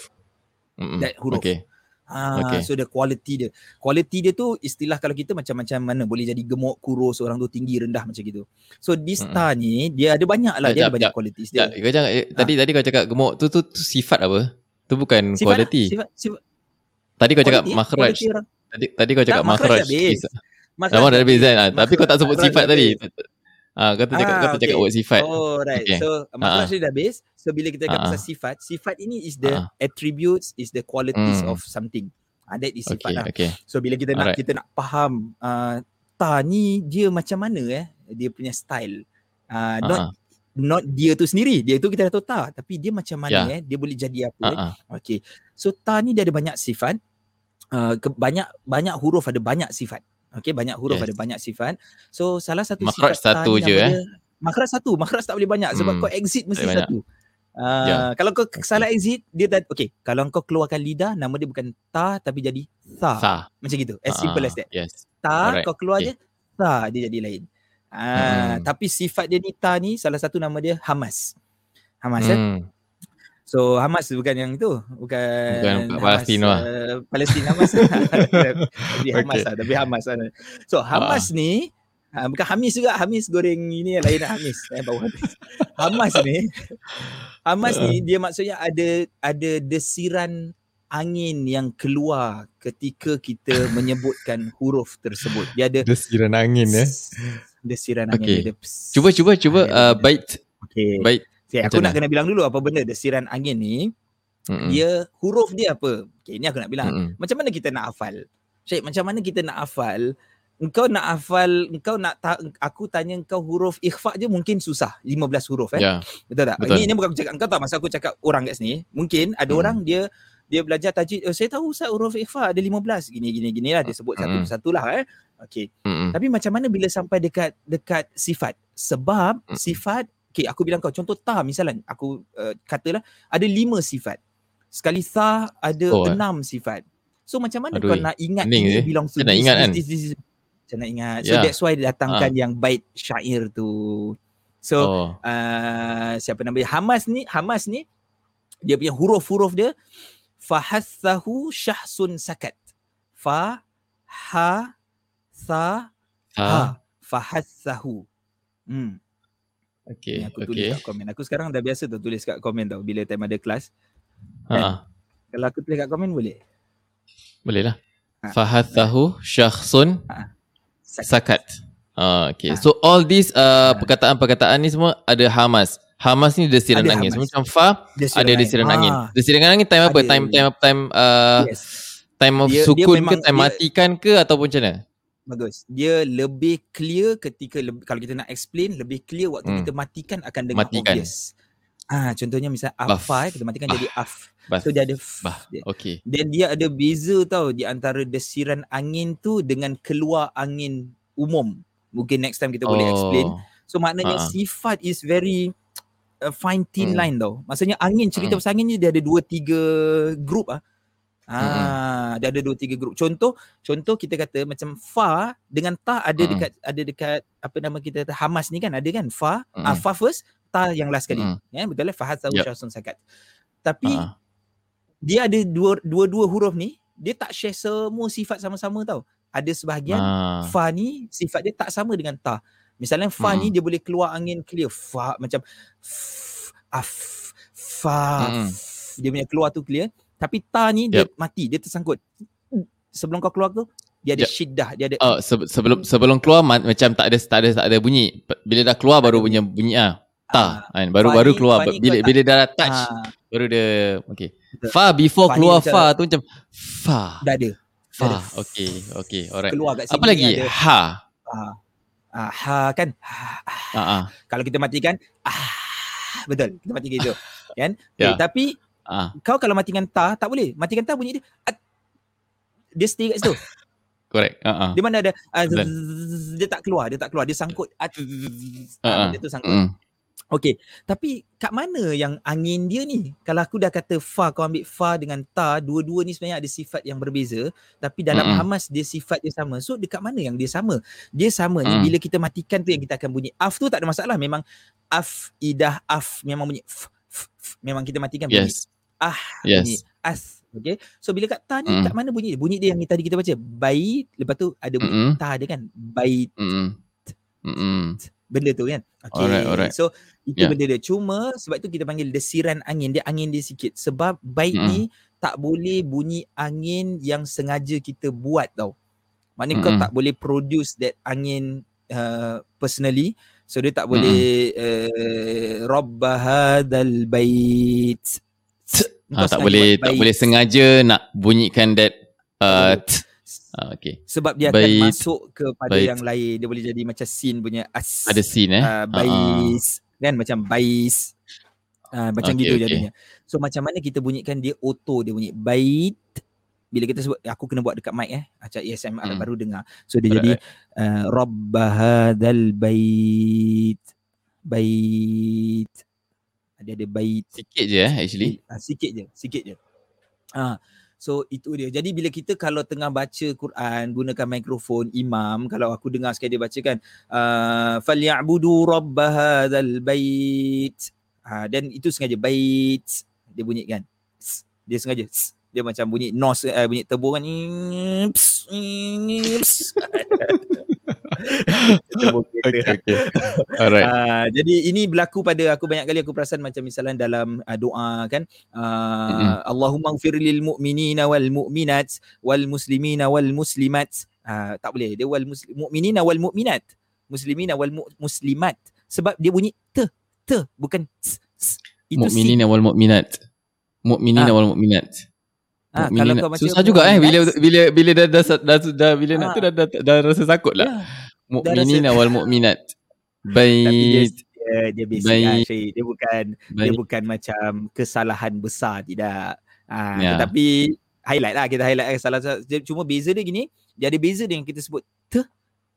That huruf.
Okay.
Ah,
Okay.
so the quality dia. Quality dia tu istilah kalau kita macam-macam mana boleh jadi gemuk, kurus, orang tu tinggi, rendah macam gitu. So this star ni dia ada banyak lah, dia
Jap,
ada banyak
Ya,
dia.
kau jangan eh, tadi tadi kau cakap gemuk tu tu, tu sifat apa? Tu bukan
Sifat
quality.
lah, Sifat, sifat,
Tadi kau cakap
quality,
makhraj.
quality.
Tadi tadi kau cakap
Tak, makhraj
makhraj.
dah habis.
Lama dah habis kan? Ah. Tapi kau tak sebut sifat tadi. Ah, kau tu cakap
Ah,
kau tu cakap
okay.
word sifat.
Oh right.
Okay.
So
Ah.
dia dah habis. So bila kita cakap
Ah,
pasal sifat, sifat ini is the
Ah.
attributes, is the qualities
Hmm.
of something. Ah, that is sifat
Okay,
lah.
okay.
So bila kita nak
Alright.
kita nak faham uh, ta ni dia macam mana eh dia punya style. Uh, not
Ah,
not dia tu sendiri. Dia tu kita dah tahu ta tapi dia macam mana
Ya.
eh dia boleh jadi apa.
ah,
eh.
ah.
Okay. So ta ni dia ada banyak sifat. Uh, ke, banyak banyak huruf ada banyak sifat. Okay, banyak huruf
Yes.
ada banyak sifat. So salah satu
Makhraj
sifat
satu je, eh?
makhraj satu. Makhraj tak boleh banyak sebab
Hmm,
kau exit mesti
tak
satu. Uh,
Ya.
Kalau kau salah exit dia dah okay. Kalau kau keluarkan lidah nama dia bukan ta tapi jadi tha.
Sah.
Macam gitu. As simple
Ah,
as that.
Yes.
Ta
Alright,
kau keluar
okay.
je ta dia jadi lain. Ah,
Mm-mm.
tapi sifat dia ni ta ni salah satu nama dia Hamas. Hamas eh.
Hmm.
So Hamas bukan yang itu, bukan,
Bukan Palestin lah.
uh, Palestin Hamas. tapi Hamas
Okay.
lah, tapi Hamas lah. So Hamas ni uh, bukan Hamis juga, Hamis goreng ini yang lain lah Hamis. Eh, bau Hamis. Hamas ni Hamas ni dia maksudnya ada ada desiran angin yang keluar ketika kita menyebutkan huruf tersebut. Dia ada
Desiran angin eh.
desiran
Okay.
angin. Dia ada
Cuba cuba cuba uh, bait
Okay.
bait.
Okay, aku nak kena bilang dulu apa benda desiran angin ni.
Mm-mm.
Dia huruf dia apa? Okay, ni aku nak bilang.
Mm-mm.
Macam mana kita nak hafal? Syed, macam mana kita nak hafal? Engkau nak hafal, engkau nak ta- aku tanya engkau huruf ikhfa je mungkin susah. 15 huruf eh.
Ya.
Betul tak?
betul.
Ini, ini bukan aku cakap engkau tahu masa aku cakap orang kat sini. Mungkin ada
Hmm.
orang dia dia belajar tajwid. Oh, saya tahu Ustaz huruf ikhfa ada 15. Gini gini gini lah dia sebut satu persatu lah eh. Okey.
Mm-mm.
Tapi macam mana bila sampai dekat dekat sifat? Sebab
Mm.
sifat Okay, aku bilang kau contoh ta misalnya aku uh, katalah ada lima sifat. Sekali tha ada
Oh, eh.
enam sifat. So macam mana
Aduh,
kau nak ingat ini
eh.
belong to
nak ingat
this,
kan?
this, this, this. Macam nak ingat. So
Ya.
that's why datangkan yang bait syair tu. So
oh.
uh, siapa nama dia Hamas ni Hamas ni dia punya huruf-huruf dia fahassahu syahsun sakat fa ha tha
Ha.
ha fahassahu hmm
Okay.
ni aku tulis
Okay.
kat komen aku sekarang dah biasa tu tulis kat komen tau bila time ada kelas
Ha.
kalau aku tulis kat komen boleh
Boleh lah.
Ha.
Fahathahu syakhsun
Sakat.
sakat. Ah, okay.
Ha.
So all these uh, perkataan-perkataan ni semua ada hamas. Hamas ni desiran
Ada
angin.
hamas.
Macam fa ada desiran angin. Desiran angin time apa?
Ada.
Time time time uh,
yes
time of
Dia- dia
sukun
memang-
ke time
dia-
matikan ke ataupun macam mana?
Bagus dia lebih clear ketika kalau kita nak explain lebih clear waktu
Hmm.
kita matikan akan dengar
Matikan.
obvious ah contohnya misal
Baf.
afa kita matikan
Bah.
jadi af
Bah.
so dia ada f
Bah. Okay.
Dan dia ada beza tau di antara desiran angin tu dengan keluar angin umum. Mungkin next time kita boleh explain.
Oh.
So maknanya
Ha-ha.
sifat is very uh, fine thin
Hmm.
line tau. Maksudnya angin cerita
Hmm.
pasal angin ni dia ada dua tiga group ah. Ah, dia ada dua tiga group. Contoh, contoh kita kata macam fa dengan ta ada
Mm-mm.
dekat ada dekat apa nama kita kata Hamas ni kan ada kan fa,
Mm-mm.
ah, fa first, ta yang last kali.
Mm-mm.
Ya, betul lah fahad sawu
Yep.
syahsun sakat. Tapi
Ha.
dia ada dua dua-dua huruf ni dia tak share semua sifat sama-sama tau. Ada sebahagian
Ah.
fa ni sifat dia tak sama dengan ta. Misalnya fa
Mm-mm.
ni dia boleh keluar angin clear fa macam f, af fa f, dia punya keluar tu clear tapi ta ni dia mati dia tersangkut. Sebelum kau keluar tu dia ada
Jap.
syiddah dia ada
Oh, se- sebelum sebelum keluar ma- macam tak ada tak ada tak ada bunyi. Bila dah keluar baru punya bunyi ah. Ta
Ah,
kan baru baru keluar
fa ni
bila bila dah touch
ah,
baru dia okey. Fa before
Fa ni
keluar fa tu macam fa.
dah ada
Fa.
ada.
Okey, okey. Alright.
keluar kat sini
Apa lagi?
ada
Ha.
ah, ah, ha kan ha,
Ha ah.
kalau kita matikan ah betul kita matikan itu kan
Ya.
okay, tapi
Ah.
kau kalau matikan ta tak boleh matikan ta bunyi dia at, dia stay kat situ
Correct. Ha ah.
dia mana ada uh, dia tak keluar dia tak keluar dia sangkut at,
ah.
dia tu sangkut
Mm.
okey tapi kat mana yang angin dia ni kalau aku dah kata fa kau ambil fa dengan ta dua-dua ni sebenarnya ada sifat yang berbeza tapi dalam
Mm-mm.
hamas dia sifat dia sama so dekat mana yang dia sama dia sama ni
Mm.
bila kita matikan tu yang kita akan bunyi af tu tak ada masalah memang af idah af memang bunyi f, f, f, memang kita matikan bunyi
Yes.
Ah bunyi
Yes.
as okay so bila kat ta ni
Mm.
kat mana bunyi dia bunyi dia yang tadi kita baca bait lepas tu ada bunyi
Mm-mm.
ta dia kan bait
Mm. Mm.
benda tu kan okay
Alright, alright.
so itu
Yeah.
benda dia cuma sebab tu kita panggil desiran angin dia angin dia sikit sebab bait
Mm.
ni tak boleh bunyi angin yang sengaja kita buat tau maknanya kau
Mm-mm.
tak boleh produce that angin uh, personally so dia tak boleh uh, rabba hadzal bait
Ah, tak boleh
buat
tak boleh sengaja nak bunyikan that Uh, t. Ah, okay.
Sebab dia
Bait.
akan masuk kepada
Bait.
yang lain. Dia boleh jadi macam sin punya as.
Ada scene eh.
uh, bais kan macam bais uh, macam
Okay,
gitu
okay.
jadinya so macam mana kita bunyikan dia auto dia bunyi bait bila kita sebut aku kena buat dekat mic eh macam ASMR
Hmm.
baru dengar so dia jadi uh, rabb hadzal bait bait dia ada bait
Sikit je eh actually.
Ah, sikit je, sikit je. Ah, so itu dia. Jadi bila kita kalau tengah baca Quran gunakan mikrofon imam, kalau aku dengar sekali dia baca kan, uh, falyabudu rabb hadzal bait. Ha, dan itu sengaja bait dia bunyi kan. Ps. Dia sengaja. Dia macam bunyi nos uh, bunyi tebur kan.
Okay, okay. Alright.
Uh, jadi ini berlaku pada aku banyak kali aku perasan macam misalnya dalam uh, doa kan uh,
Mm-mm.
Allahumma ighfir lil mu'minina wal mu'minat wal muslimina wal muslimat uh, tak boleh dia wal muslim, mu'minina wal mu'minat muslimina wal mu- muslimat sebab dia bunyi te te bukan s, s. itu
Mukminin
sin.
wal mukminat. Mukminin
Ah.
wal mukminat.
Ah, kalau kau baca
Susah juga eh bila bila bila dah dah, dah, dah, dah bila nak
Ah.
tu dah, dah, dah, dah rasa takut lah.
ya,
Mukminin wal mukminat.
tapi dia dia, dia basic
Baik.
lah, Syed. dia bukan dia
Bait.
bukan macam kesalahan besar tidak. Ah,
Ya.
tetapi highlight lah kita highlight lah salah dia- cuma beza dia gini, dia ada beza dia yang kita sebut te.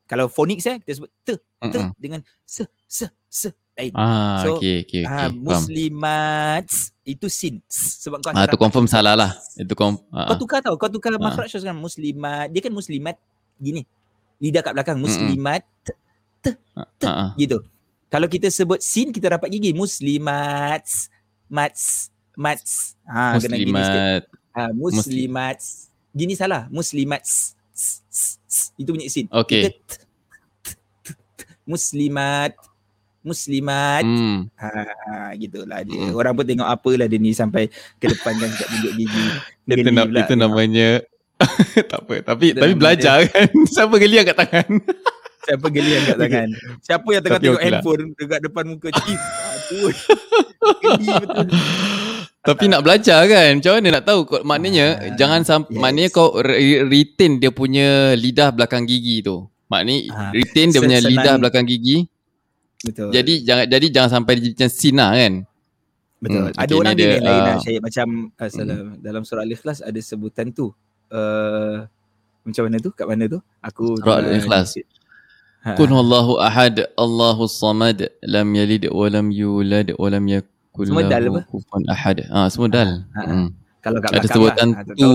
Kalau phonics eh kita sebut te te
Mm-mm.
dengan se se se lain.
Ah,
So,
okay, okay, okay.
Ah,
Faham.
muslimat itu sin sebab kau
Ah, tu confirm salah lah. Itu kom. Ah,
kau
ah.
tukar tau, kau tukar
Ah.
makhraj sekarang muslimat. Dia kan muslimat gini. Lidah kat belakang muslimat
Ah, ah.
gitu. Kalau kita sebut sin kita dapat gigi muslimat mats mats. Ha kena gini sikit.
Muslimat.
Ha, muslimat. Gini salah. Muslimat. Itu bunyi sin.
Okay.
Kita t- t- t- t- muslimat. Muslimat.
Hmm.
Ha gitulah dia.
Hmm.
Orang pun tengok apalah dia ni sampai ke depan kan kat tunjuk gigi.
Itu, na-
pula
itu namanya tak apa. Tapi
Itu
tapi belajar kan. Siapa geli angkat tangan?
Siapa geli angkat tangan? Siapa yang tengah
Tapi
tengok
lah.
handphone dekat depan muka? Aduh. Geli betul.
Tapi nak belajar kan. Macam mana nak tahu maknanya
Ah,
jangan sampai
yes.
maknanya kau re- retain dia punya lidah belakang gigi tu. Maknanya
Ah,
retain dia punya
senang-
lidah belakang gigi.
Betul.
Jadi jangan jadi jangan sampai dia macam sin lah kan.
Betul.
Hmm,
ada orang dia
dia,
lain lah
ah,
Syed. Macam uh, salah, dalam surah Al-Ikhlas ada sebutan tu. Uh, macam mana tu? Kat mana tu? Aku
Surah Al-Ikhlas.
sikit. Ha.
Kun Allahu ahad, Allahu samad, lam yalid wa lam yulad wa lam yakul lahu kufuwan ahad. Ah semua dal.
Ha, ha.
Hmm.
Kalau kat
Ada
belakang
sebutan
lah. Ha,
tu.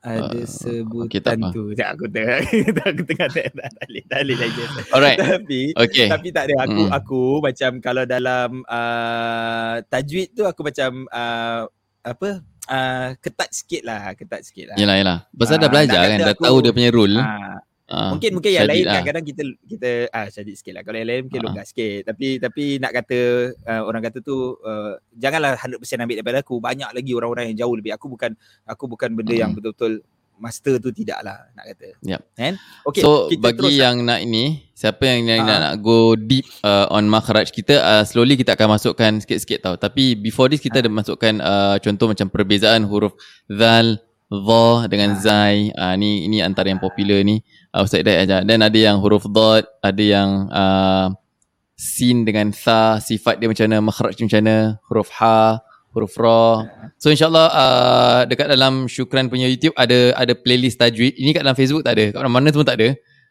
Ada
Ah,
sebutan
tak apa.
tu. Sekejap aku tengah aku tengah dalil dalil lagi.
Alright.
Tapi
Okay.
tapi tak ada aku
Mm.
aku macam kalau dalam uh, tajwid tu aku macam uh, apa uh, ketat sikit lah ketat sikit lah.
Yelah yelah. Pasal
Ah,
dah belajar kan, dah
aku-
tahu dia punya rule.
Ah,
Ah,
mungkin mungkin yang lain
lah.
kadang-kadang kita kita ah syadid sikit lah. Kalau yang lain mungkin
Ah.
longgar sikit. Tapi tapi nak kata uh, orang kata tu uh, janganlah 100% ambil daripada aku. Banyak lagi orang-orang yang jauh lebih. Aku bukan aku bukan benda yang
Mm.
betul-betul master tu tidak lah nak kata.
Yup.
Kan? Okay,
so
kita
bagi
terus
yang nak ini, siapa yang nak,
Ah.
nak, nak go deep uh, on makhraj kita, uh, slowly kita akan masukkan sikit-sikit tau. Tapi before this kita
Ah.
ada masukkan uh, contoh macam perbezaan huruf zal, dha dengan
Ah.
zai. Uh, ni ini antara yang popular ni. Uh, Ustaz Hidayat ajar. Dan ada yang huruf dad, ada yang uh, sin dengan tha, sifat dia macam mana, makhraj dia macam mana, huruf ha, huruf ra. So insyaAllah uh, dekat dalam Syukran punya YouTube ada ada playlist tajwid. Ini kat dalam Facebook tak ada. Kat mana-mana semua tak ada.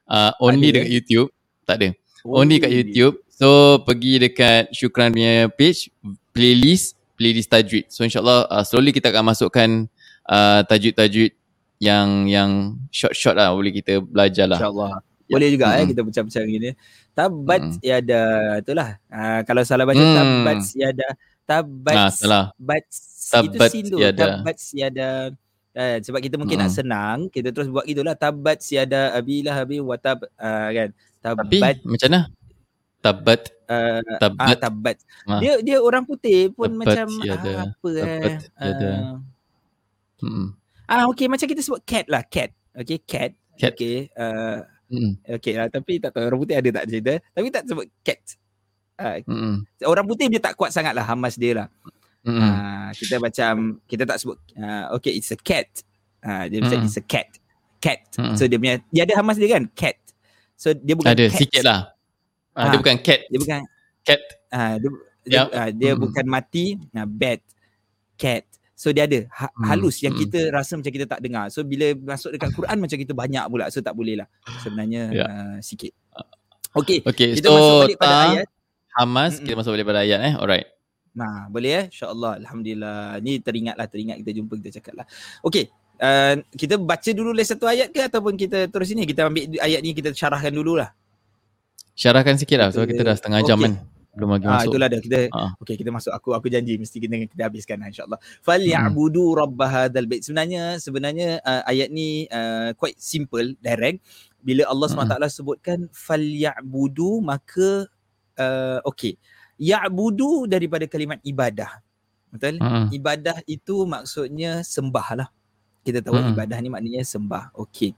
Uh, only
ada.
dekat YouTube. Tak ada.
Oh,
Only kat YouTube. So pergi dekat Syukran punya page, playlist, playlist tajwid. So insyaAllah uh, slowly kita akan masukkan uh, tajwid-tajwid yang yang short-short lah boleh kita belajar lah.
InsyaAllah. Boleh juga eh
Mm-mm.
kita macam-macam gini. Tabat
Mm-mm.
yada itulah. Ah kalau salah baca
Hmm.
tabat yada tabat
Ah, salah.
bat
Tabat
itu sin tu
yada.
tabat siada eh, sebab kita mungkin nak
Mm-mm.
senang kita terus buat gitulah tabat siada abilah abi wa tab ah, kan
Tapi
tabat
macam mana? Tabat,
uh, ah,
tabat.
tabat
Ah.
dia dia orang putih pun
Tabat
macam
siada.
ah, apa eh
Tabat siada.
Ah,
Mm-mm.
ah okey macam kita sebut cat lah cat okey cat
Cat.
okey uh,
Mm-mm.
okey lah tapi tak tahu orang putih ada tak cerita tapi tak sebut cat
Mm-mm.
orang putih dia tak kuat sangat lah hamas dia lah
Mm-mm.
Ah, kita macam kita tak sebut uh, okay it's a cat Ha, dia macam
Mm.
it's a cat. Cat.
Mm.
So dia punya dia ada hamas dia kan? Cat. So dia bukan
Ada
cat.
sikit lah. Ah, dia bukan cat.
Dia bukan
Cat.
ah dia dia,
Yup.
ah, dia
Mm.
bukan mati, nah bat. Cat. So dia ada ha-
Mm.
halus yang
Mm.
kita rasa macam kita tak dengar. So bila masuk dekat Quran macam kita banyak pula. So tak boleh lah. Sebenarnya
Ya.
uh, sikit. Okay.
Okay,
Kita
so
masuk balik pada
ta,
ayat.
Hamas,
Mm-mm.
kita masuk balik pada ayat eh. Alright.
Nah, boleh eh? InsyaAllah. Alhamdulillah. Ni teringat lah, teringat kita jumpa, kita cakap lah. Okay. Uh, kita baca dulu lagi satu ayat ke ataupun kita terus ini kita ambil ayat ni kita syarahkan dulu lah.
Syarahkan sikit lah. So
Kita-
dah setengah jam
Okay.
kan. Belum lagi
Ah
masuk.
itulah dah kita
Ah.
okey kita masuk aku aku janji mesti kita kita habiskan lah, insyaallah. Falyabudu rabb hadzal bait. Sebenarnya sebenarnya uh, ayat ni uh, quite simple direct. Bila Allah SWT sebutkan falyabudu maka uh, okey. Ya'budu daripada kalimat ibadah. Betul?
Mm-mm.
Ibadah itu maksudnya sembah lah. Kita tahu
Mm-mm.
ibadah ni maknanya sembah. Okey.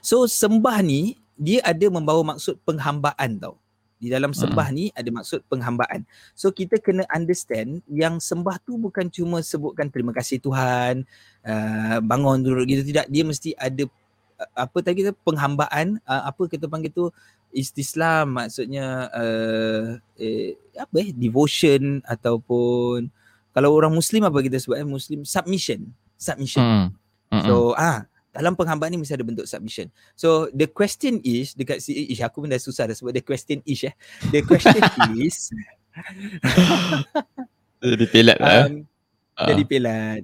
So sembah ni dia ada membawa maksud penghambaan tau. Di dalam sembah ni ada maksud penghambaan. So kita kena understand yang sembah tu bukan cuma sebutkan terima kasih Tuhan, uh, bangun duduk gitu tidak. Dia mesti ada uh, apa tadi kita penghambaan, uh, apa kita panggil tu istislam maksudnya uh, eh, apa eh devotion ataupun kalau orang muslim apa kita sebut eh muslim submission submission
Mm. Mm-mm.
So ah dalam penghambaan ni mesti ada bentuk submission. So the question is dekat si ish aku pun dah susah dah sebut the question is eh. The question is
Jadi pelat lah. eh.
um,
Ah.
jadi pelat.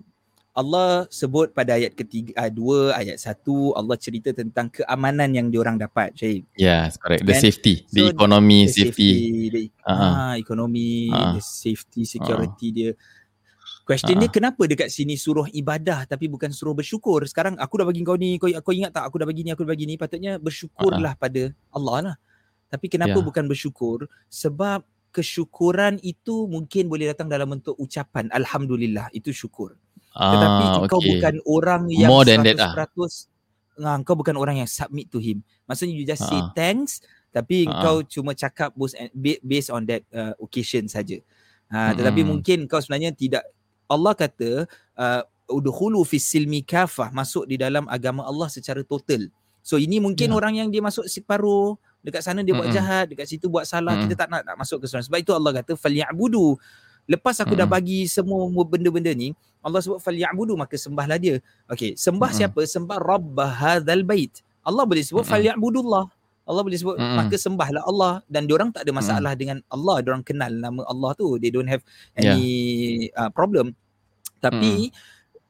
Allah sebut pada ayat ketiga uh, dua ayat satu Allah cerita tentang keamanan yang diorang dapat. Syahid.
Yes, correct. The
Kan?
safety, the
So,
economy
The
safety.
the,
Ah,
ah, ekonomi,
Ah.
the safety, security dia. Question dia
Ah.
kenapa dekat sini suruh ibadah tapi bukan suruh bersyukur? Sekarang aku dah bagi kau ni, kau, kau ingat tak aku dah bagi ni, aku dah bagi ni. Patutnya bersyukurlah pada Allah lah. Tapi kenapa
Ya.
bukan bersyukur? Sebab kesyukuran itu mungkin boleh datang dalam bentuk ucapan Alhamdulillah, itu syukur. Tetapi
Ah,
engkau
okay.
bukan orang yang
More than that lah.
100% ah, engkau bukan orang yang submit to him. Maksudnya you just say
Ah.
thanks tapi
Ah.
engkau cuma cakap ba- based on that uh, occasion saja. Ha, tetapi
Mm-mm.
mungkin kau sebenarnya tidak Allah kata uh, udkhulu fis silmi kafah masuk di dalam agama Allah secara total. So ini mungkin
Ya.
orang yang dia masuk separuh dekat sana dia buat
Mm-mm.
jahat, dekat situ buat salah,
Mm-mm.
kita tak nak nak masuk ke sana. Sebab itu Allah kata falyabudu. Lepas aku dah
Mm-mm.
bagi semua benda-benda ni, Allah sebut falyabudu maka sembahlah dia. Okey, sembah
Mm-mm.
siapa? Sembah rabb hadzal bait. Allah boleh sebut
Mm-mm.
falyabudullah. Allah boleh sebut
Mm-mm.
maka sembahlah Allah dan diorang tak ada masalah dengan Allah, diorang kenal nama Allah tu. They don't have
Yeah.
any uh, problem. Tapi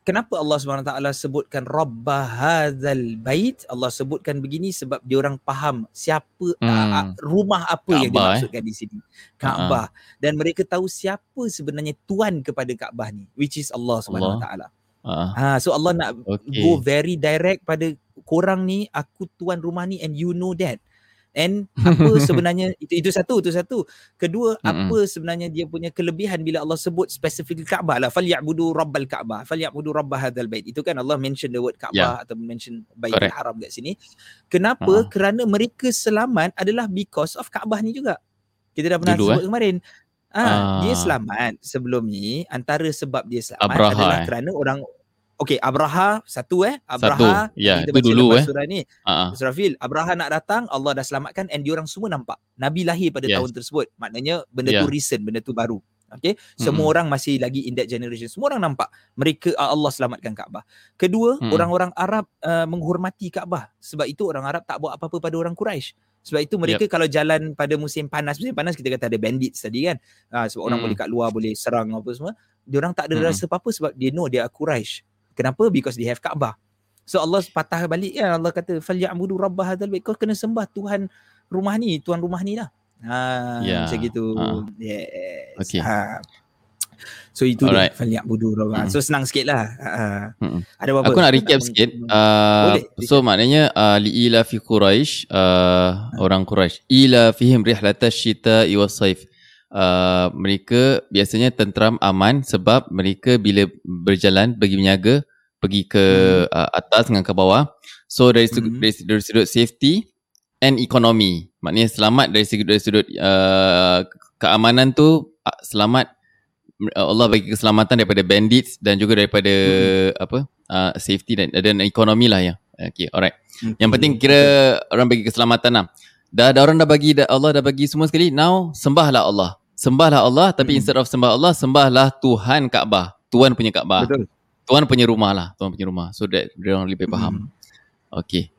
kenapa Allah SWT sebutkan Rabba hadzal bait? Allah sebutkan begini sebab diorang faham siapa
Hmm.
uh, rumah apa yang
Kaabah, eh.
dimaksudkan di sini. Kaabah. Dan mereka tahu siapa sebenarnya tuan kepada Kaabah ni, which is Allah SWT.
Ah,
Ha, so Allah nak
okay.
go very direct pada korang ni aku tuan rumah ni and you know that. And apa sebenarnya itu itu satu itu satu. Kedua
Mm-mm.
apa sebenarnya dia punya kelebihan bila Allah sebut spesifik Kaabah lah. Falyabudu rabbal Kaabah. Falyabudu rabb hadzal bait itu kan Allah mention the word Kaabah atau mention Baitul. Haram kat sini. Kenapa?
Ah.
kerana mereka selamat adalah because of Kaabah ni juga. Kita dah pernah
Dulu,
sebut kemarin Ah, dia
Ah.
selamat sebelum ni antara sebab dia selamat
Abraha,
adalah
eh?
kerana orang Okey, Abraha satu eh. Abraha
Satu. Ya,
kita
itu
baca
dulu, eh.
surah ni.
Ah, ah.
Surafil, Abraha nak datang, Allah dah selamatkan and diorang semua nampak. Nabi lahir pada
Yes.
tahun tersebut. Maknanya benda
Yeah.
tu recent, benda tu baru. Okay, semua
Mm-mm.
orang masih lagi in that generation. Semua orang nampak mereka ah, Allah selamatkan Kaabah. Kedua,
Mm-mm.
orang-orang Arab uh, menghormati Kaabah. Sebab itu orang Arab tak buat apa-apa pada orang Quraisy. Sebab itu mereka kalau jalan pada musim panas, musim panas kita kata ada bandits tadi kan. Uh, sebab orang
Mm.
boleh kat luar boleh serang apa semua. Diorang tak ada
Mm-mm.
rasa apa-apa sebab dia know dia are Quraisy. Kenapa? Because they have Kaabah. So Allah patah balik kan Allah kata falyabudu rabb hadzal bait. Kau kena sembah Tuhan rumah ni, tuan rumah ni lah. Ha
Ya.
macam gitu.
Ha.
Yes.
Okay.
Ha. So itu
Alright.
dia falyabudu rabb.
Mm.
So senang sikit lah. Ha.
Mm-mm.
Ada apa-apa?
Aku nak
Tak
recap
meng-
sikit. Uh,
Boleh,
so maknanya uh, liila fi Quraisy uh, orang Quraisy ila fihim rihlatash shita was saif. Uh, mereka biasanya tenteram aman sebab mereka bila berjalan pergi berniaga pergi ke uh, atas dengan ke bawah. So dari sudut,
Hmm.
dari, dari sudut safety and economy. Maknanya selamat dari sudut dari sudut uh, keamanan tu uh, selamat Allah bagi keselamatan daripada bandits dan juga daripada hmm. apa uh, safety dan dan ekonomi lah ya. Okay, alright. Okay. Yang penting kira orang bagi keselamatan lah. Dah ada orang dah bagi dah Allah dah bagi semua sekali. Now sembahlah Allah. Sembahlah Allah tapi hmm. instead of sembah Allah sembahlah Tuhan Kaabah. Tuhan punya Kaabah. Betul. Tuhan punya rumah lah. Tuhan punya rumah. So that dia orang lebih faham. Hmm. Okay.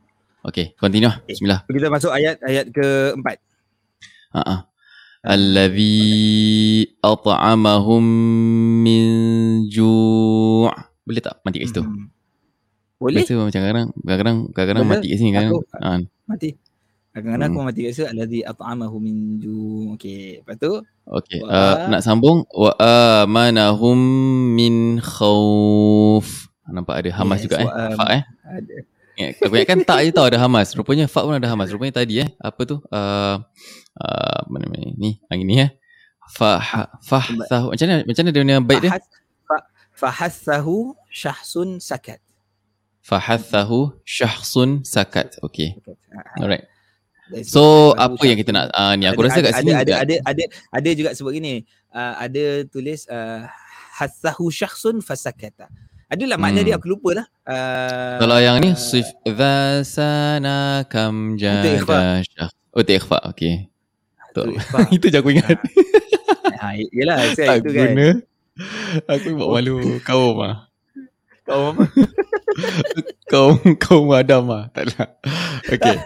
Okay, continue. Okay. Bismillah.
Kita masuk ayat ayat keempat.
Ha ah. Allazi at'amahum min ju' Boleh tak mati kat situ? Hmm.
Boleh.
Biasa macam kadang kadang kadang mati kat sini kan.
Ha. Mati. Kadang-kadang hmm. aku mati kat situ allazi at'amahum min ju'. Okey, lepas tu
Okey, uh, nak sambung wa amanahum min khauf. Nampak ada Hamas yes, juga eh. Fa eh. Ada. Ya, kebanyakan tak je tau ada Hamas. Rupanya Fa pun ada Hamas. Rupanya tadi eh. Apa tu? Uh, uh, mana ni? Ni, yang ini eh. Fa fa sahu. Macam mana macam mana dia punya baik dia?
Fahassahu syahsun sakat.
Fahassahu syahsun sakat. Okay. Alright. So apa yang kita nak uh, ni aku rasa kat sini
ada ada, ada ada ada juga sebut gini. Uh, ada tulis uh, hassahu syahsun fasakata. Adalah makna hmm. dia aku lupa lah.
Uh, Kalau yang ni sif dha sana kam jada syah. Oh tikhfa okey. itu je aku ingat.
ha, yalah saya itu kan. Guna.
Aku buat malu kau mah. Kau mah. kau kau Adam ah. Taklah. Okey.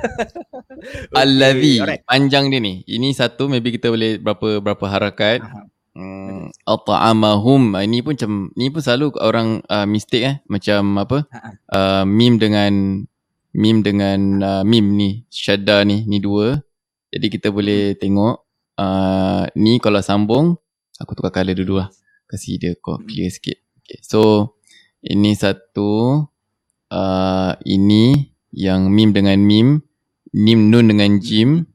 Allazi panjang dia ni. Ini satu maybe kita boleh berapa berapa harakat. Uh-huh. Hmm, at'amahum. Ini pun macam ni pun selalu orang uh, mistake eh. Macam apa? Uh, meme dengan meme dengan uh, meme ni. Syadda ni ni dua. Jadi kita boleh tengok. Uh, ni kalau sambung aku tukar color dulu lah. Kasi dia kau clear sikit. Okay. so ini satu. Uh, ini yang meme dengan meme. Meme nun dengan jim.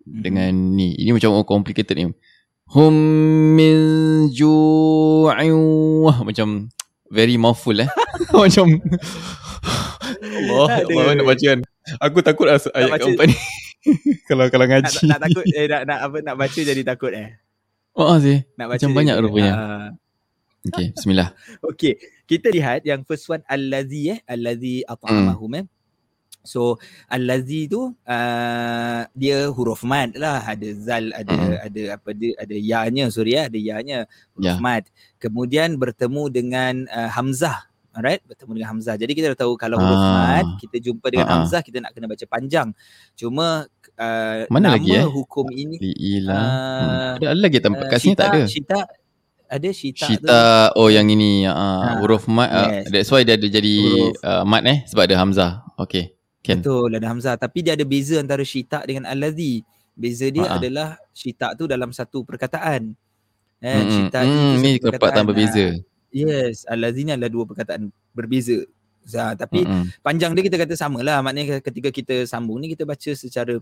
Dengan ni. Ini macam complicated ni hum min ju'in wah macam very mouthful eh. Macam Allah Allah nak baca kan? Aku takut lah ayat keempat ni. Kalau kalau ngaji.
nak, nak, takut eh nak, nak apa nak baca jadi takut eh.
Oh sih. Nak baca macam banyak rupanya. Uh, Okay, bismillah.
okay, kita lihat yang first one allazi eh, allazi at'amahum hmm. eh. So allazi tu uh, dia huruf mad lah ada zal ada mm. ada apa dia ada ya-nya sorry ya ada ya-nya huruf yeah. mad. Kemudian bertemu dengan uh, hamzah. Alright bertemu dengan hamzah. Jadi kita dah tahu kalau huruf ah. mad kita jumpa dengan ah. hamzah kita nak kena baca panjang. Cuma uh, Mana nama lagi, eh? hukum ini
uh, hmm. ada lagi tempat uh, kat sini tak ada.
Shita ada Shita,
Shita tu. oh yang ini uh, ha. huruf mad yes. uh, that's why dia ada jadi uh, mad eh sebab ada hamzah. Okay.
Kan? Betul ada Hamzah tapi dia ada beza antara syita dengan allazi. Beza dia Ha-ha. adalah syita tu dalam satu perkataan.
Eh mm-hmm. syita mm, ni perkataan berbeza.
Yes, allazi ni adalah dua perkataan berbeza. Ha, tapi mm-hmm. panjang dia kita kata samalah. Maknanya ketika kita sambung ni kita baca secara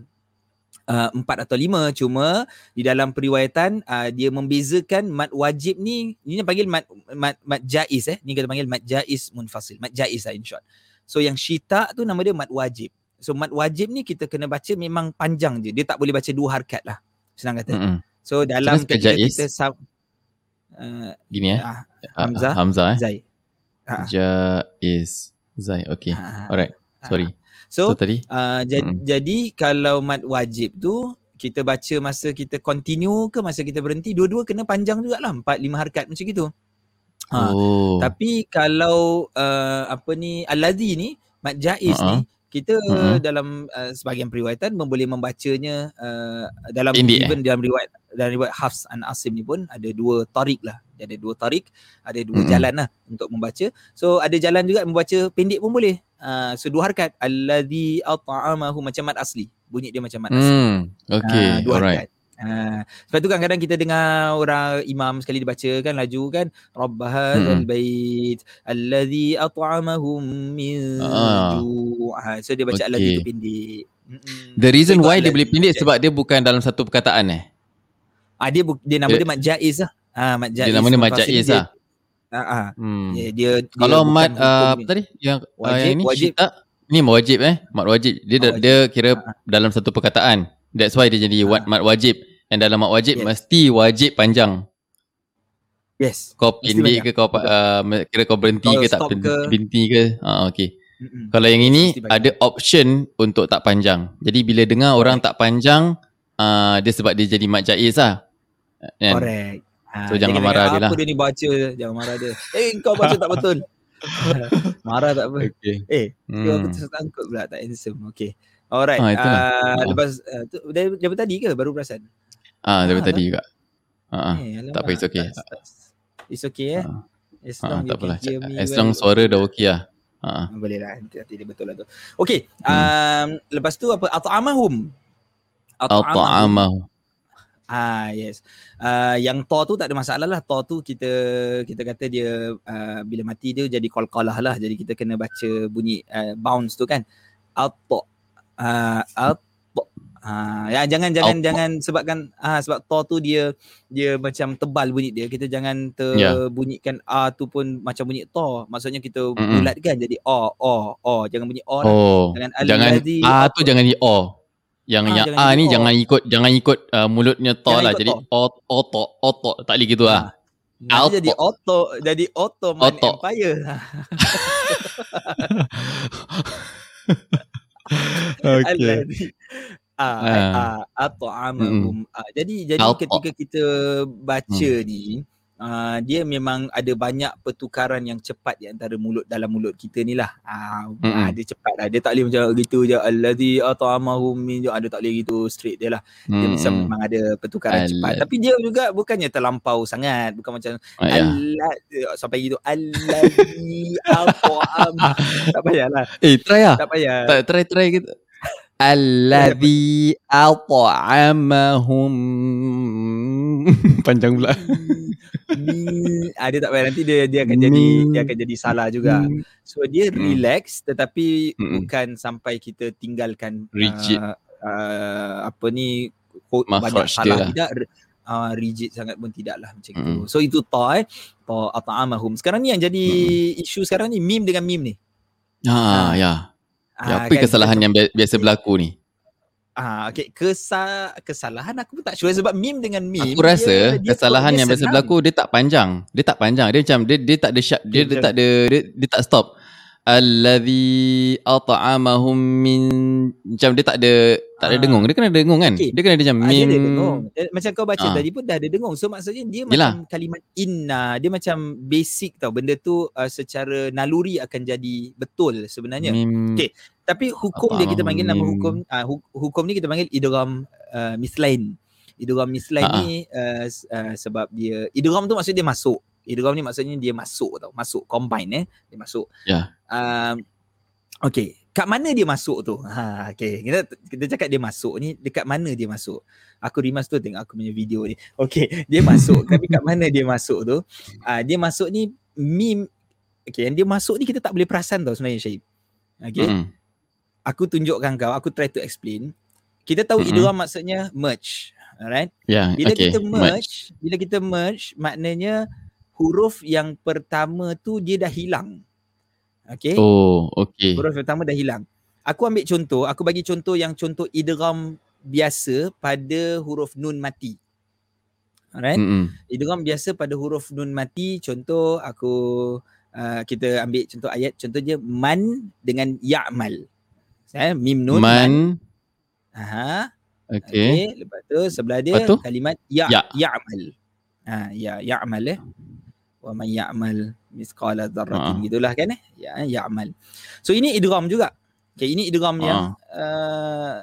uh, empat atau lima cuma di dalam periwayatan uh, dia membezakan mat wajib ni ini panggil mat mat mat jaiz eh ni kita panggil mat jaiz munfasil mat jaiz lah in short So yang syita tu nama dia mat wajib. So mat wajib ni kita kena baca memang panjang je. Dia tak boleh baca dua harkat lah. Senang kata. Mm-hmm. So dalam kita sab,
uh, Gini eh. Uh, Hamzah. Uh, Hamzah eh. Zai. Uh. Jaiz. Zai. Okay. Uh, Alright. Sorry.
So, so tadi. Uh, j- mm-hmm. Jadi kalau mat wajib tu kita baca masa kita continue ke masa kita berhenti dua-dua kena panjang jugalah. Empat lima harkat macam gitu. Ha. Oh. Tapi kalau uh, apa ni Al-Ladhi ni Mat Jaiz uh-huh. ni kita uh-huh. dalam uh, sebahagian periwayatan boleh membacanya uh, dalam Indi, even dalam riwayat dalam riwayat Hafs an Asim ni pun ada dua tarik lah. Ada dua tarik, ada dua uh-huh. jalan lah untuk membaca. So ada jalan juga membaca pendek pun boleh. Uh, so dua harkat Alladhi at'amahu macam mat asli. Bunyi dia macam mat asli. Hmm.
Okay. Uh, dua Alright. harkat.
Ha, sebab tu kan kadang kita dengar orang imam sekali dibaca kan laju kan rabbahal hmm. bait allazi at'amahum min ah. ju' ha, so dia baca okay. allazi tu pendek
the reason so, why dia boleh pendek sebab dia bukan dalam satu perkataan eh
ah dia dia nama dia, dia mat jaiz lah ha mat jaiz
dia nama dia mat jaiz lah
ha, ha. Hmm. Dia, dia,
kalau mat uh, apa tadi yang wajib, uh, yang ni wajib. Syita, ni wajib eh mat wajib dia oh, dia kira ha. dalam satu perkataan That's why dia jadi ha. mat wajib. And dalam mat wajib yes. mesti wajib panjang.
Yes.
Kau pendek ke kau uh, kira kau berhenti
Kau
ke tak berhenti,
ke?
ke? Ah okey.
Mm-mm.
Kalau yang ini ada option untuk tak panjang. Jadi bila dengar orang tak panjang, uh, dia sebab dia jadi mak jaiz lah. Kan?
Correct. Ha,
So, jangan marah dia lah.
Apa dia ni baca, jangan marah dia. Eh kau baca tak betul. marah tak apa.
Okay.
Eh, hmm. aku tersangkut pula tak handsome. Okay. Alright.
Itulah.
Uh,
Ah.
lepas uh, tu dari, dari tadi ke baru perasan?
Ah, dari
Ah,
tadi juga. Ah.
Eh,
tak apa, it's okay.
It's okay eh. As long you
tak apalah. As
well.
long suara dah okey lah. Ah, ah.
Ah, Boleh lah nanti, dia betul lah tu. Okay.
Hmm.
Um, lepas tu apa? At'amahum. At'amahum. Ah yes. Uh, yang to tu tak ada masalah lah. To tu kita kita kata dia uh, bila mati dia jadi qalqalah lah. Jadi kita kena baca bunyi uh, bounce tu kan. At-ta. Uh, at Ha, ya jangan jangan
Al-ta.
jangan sebabkan ah sebab to tu dia dia macam tebal bunyi dia. Kita jangan
Ya.
terbunyikan a tu pun macam bunyi to. Maksudnya kita
Mm-mm.
bulatkan jadi o o o. Jangan bunyi o lah.
Oh,
Jangan
jangan
alladhi-
A tu jangan di O. Yang
Ah,
yang
jangan
A ni
O.
jangan ikut jangan ikut uh, mulutnya to
Jangan
lah. Jadi
to.
o oto oto tak boleh gitu ah.
Nanti jadi auto jadi Ottoman
Auto.
Empire. Alladhi ah,
Ah.
ah, at'amahum. Ah, jadi jadi ketika kita baca ni ah, dia memang ada banyak pertukaran yang cepat di antara mulut dalam mulut kita ni lah. Ah,
Mm-mm.
ah, dia cepat lah. Dia tak boleh macam gitu je. Alladhi at'amahum min ju'. Dia tak boleh gitu straight dia lah. Dia
Hmm,
bisa
hmm.
memang ada pertukaran cepat.
Alladhi.
Tapi dia juga bukannya terlampau sangat. Bukan macam
Ah, ya.
Allah sampai gitu Alladhi at'am. tak payahlah.
Eh try lah.
Tak payah.
Tak try try gitu. Alladhi at'amahum panjang pula.
Mi, ah, dia tak payah nanti dia dia akan jadi dia akan jadi salah juga. So dia
Hmm.
relax tetapi
Mm-mm.
bukan sampai kita tinggalkan
Rigid.
Uh, uh, apa ni ko- banyak salah
lah.
tidak uh, rigid sangat pun tidak lah macam
Mm-mm.
itu. So itu ta eh ta at'amahum. Sekarang ni yang jadi isu sekarang ni meme dengan meme ni.
Ha ya.
Ah,
Ya, apa kesalahan
Kita-
yang bi- biasa berlaku ni?
Ah, okay. Kesa kesalahan aku pun tak sure sebab meme dengan meme.
Aku rasa
dia, dia
kesalahan
dia
yang biasa
senang.
berlaku dia tak panjang. Dia tak panjang. Dia macam dia dia tak ada sharp, dia,
Dia
dia tak ada dia, dia tak stop. Alladhi at'amahum min macam dia tak ada tak ada
Ah.
dengung. Dia kena ada dengung kan?
Okey.
Dia kena ada macam
Ah, dia
mim.
ada dengung. Dia- Macam kau baca
Ah.
tadi pun dah ada dengung. So maksudnya dia
Yelah.
macam kalimat inna. Dia macam basic tau. Benda tu uh, secara naluri akan jadi betul sebenarnya.
Mim.
Okey. Tapi hukum dia kita panggil nama hukum uh, hukum ni kita panggil idgham uh, mislain. Idgham mislain
Ha, ha.
ni uh, uh, sebab dia idgham tu maksud dia masuk. Idgham ni maksudnya dia masuk tau. Masuk combine eh. Dia masuk.
Ya.
Um, okay. Kat mana dia masuk tu? Ha, okay. Kita, kita cakap dia masuk ni, dekat mana dia masuk? Aku rimas tu tengok aku punya video ni. Okay, dia masuk. tapi kat mana dia masuk tu? Uh, dia masuk ni meme. Okay, yang dia masuk ni kita tak boleh perasan tau sebenarnya Syahib. Okay.
Mm-mm.
Aku tunjukkan kau, aku try to explain. Kita tahu
Mm-mm.
idgham maksudnya merge. Alright?
Ya,
Bila
okay.
kita merge, bila kita merge maknanya huruf yang pertama tu dia dah hilang. Okay?
Oh, okay.
Huruf pertama dah hilang. Aku ambil contoh, aku bagi contoh yang contoh idgham biasa pada huruf nun mati. Alright?
Mm-mm.
Idgham biasa pada huruf nun mati, contoh aku uh, kita ambil contoh ayat, contoh dia man dengan ya'mal. Eh, mim nun man.
Man.
Aha.
Okay.
Okay. Lepas tu sebelah dia
Lepas tu?
kalimat ya,
Ya.
ya'mal. Ha, ya, ya'mal eh. Wa man ya'mal misqala dzarratin
Ha.
gitulah kan eh. Ya, ya'mal. So ini idgham juga. Okay, ini idgham
Ha.
yang uh,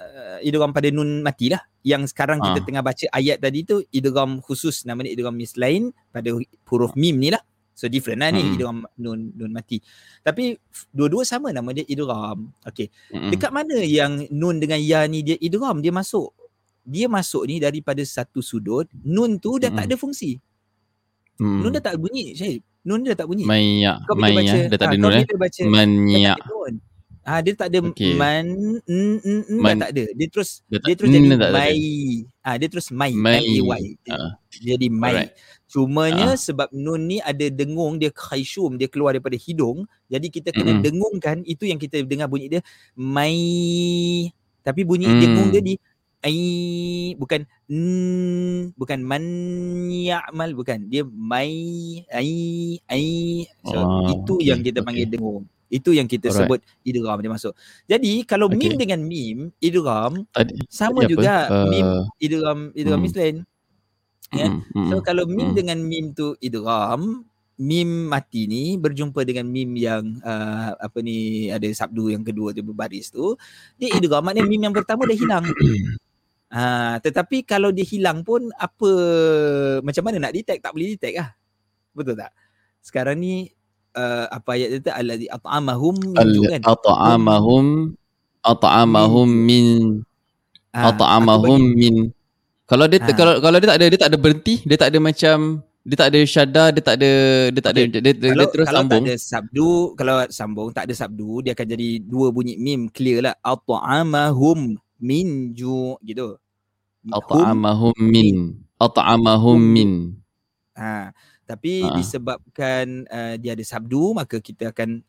idgham pada nun mati lah. Yang sekarang kita
Ha.
tengah baca ayat tadi tu idgham khusus nama ni idgham mislain pada huruf mim ni lah. So different lah ni
Hmm.
idgham nun nun mati. Tapi dua-dua sama nama dia idgham. Okay.
Mm-mm.
Dekat mana yang nun dengan ya ni dia idgham dia masuk? Dia masuk ni daripada satu sudut, nun tu dah tak
Mm-mm.
ada fungsi.
Mm.
Nun dah tak bunyi, Syahid. Nun dia dah tak bunyi.
Maya,
Kau
Maya,
baca,
dah tak
ah,
ada
kau
nun eh.
baca,
Manya.
dia tak ada nun. Ah dia tak ada
Okey.
man n, n, n,
Man-
dah tak ada. Dia terus
Dah tak-
dia terus jadi mai. Ah dia terus mai,
Mai.
M A Y.
Ah.
Dia Jadi mai.
Alright.
Cumanya
Ah.
sebab nun ni ada dengung dia khayshum dia keluar daripada hidung jadi kita kena
Mm-mm.
dengungkan itu yang kita dengar bunyi dia mai tapi bunyi
Hmm.
dengung dia di ai bukan n bukan man ya'mal bukan dia mai ai ai so
Ah,
itu
okay,
yang kita
okay.
panggil dengung itu yang kita
Alright.
sebut idgham dia masuk jadi kalau
Okay.
mim dengan mim idgham
Tadi,
sama
tadi apa?
juga mim
Uh,
idgham idgham
hmm.
mislain kan?
mm, mm,
So
mm.
kalau mim
Mm.
dengan mim tu idgham, mim mati ni berjumpa dengan mim yang uh, apa ni ada sabdu yang kedua tu berbaris tu, dia idgham maknanya mim yang pertama dah hilang. Ha, tetapi kalau dia hilang pun apa macam mana nak detect tak boleh detect lah. Betul tak? Sekarang ni uh, apa ayat dia tu allazi at'amahum kan.
at'amahum at'amahum min
Ha,
at'amahum min kalau dia
Ha.
kalau kalau dia tak ada dia tak ada berhenti dia tak ada macam dia tak ada syadda dia tak ada dia tak ada
Okay.
dia, dia, dia
kalau,
terus
kalau
sambung
tak ada sabdu, kalau sambung tak ada sabdu, dia akan jadi dua bunyi mim clear lah. At'amahum min ju' gitu. Hum,
at'amahum min. At'amahum
Hum.
min.
Ha, tapi
Ha.
disebabkan uh, dia ada sabdu, maka kita akan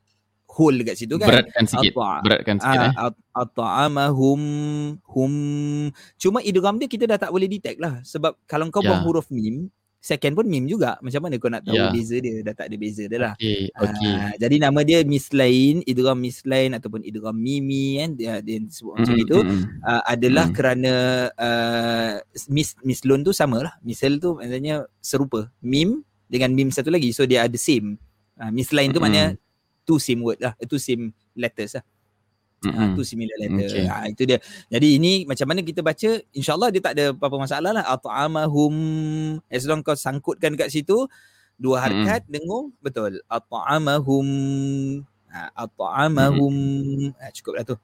hold dekat situ kan.
beratkan sikit.
At'a-
beratkan sikit eh.
Ah, at- at'amahum hum. Cuma idgham dia kita dah tak boleh detect lah. Sebab kalau kau
Ya.
buang huruf mim second pun mim juga macam mana kau nak tahu
Ya.
beza dia dah tak ada beza dia lah
okey okey
Ah, jadi nama dia mislain, idgham mislain ataupun idgham mimi kan dia, dia sebut macam
Mm,
itu
mm,
uh, adalah
Mm.
kerana uh, mis mislun tu sama lah. Misal tu maksudnya serupa. Mim dengan mim satu lagi so dia ada same. Uh, mislain tu
Mm.
maknanya two same word lah, two same letters lah.
Mm,
Uh,
mm.
two similar letter.
Okay.
Okay. itu dia. Jadi ini macam mana kita baca insyaallah dia tak ada apa-apa masalah lah. At'amahum as long kau sangkutkan dekat situ dua harkat dengung betul. At'amahum ha, at'amahum ha, cukup lah tu.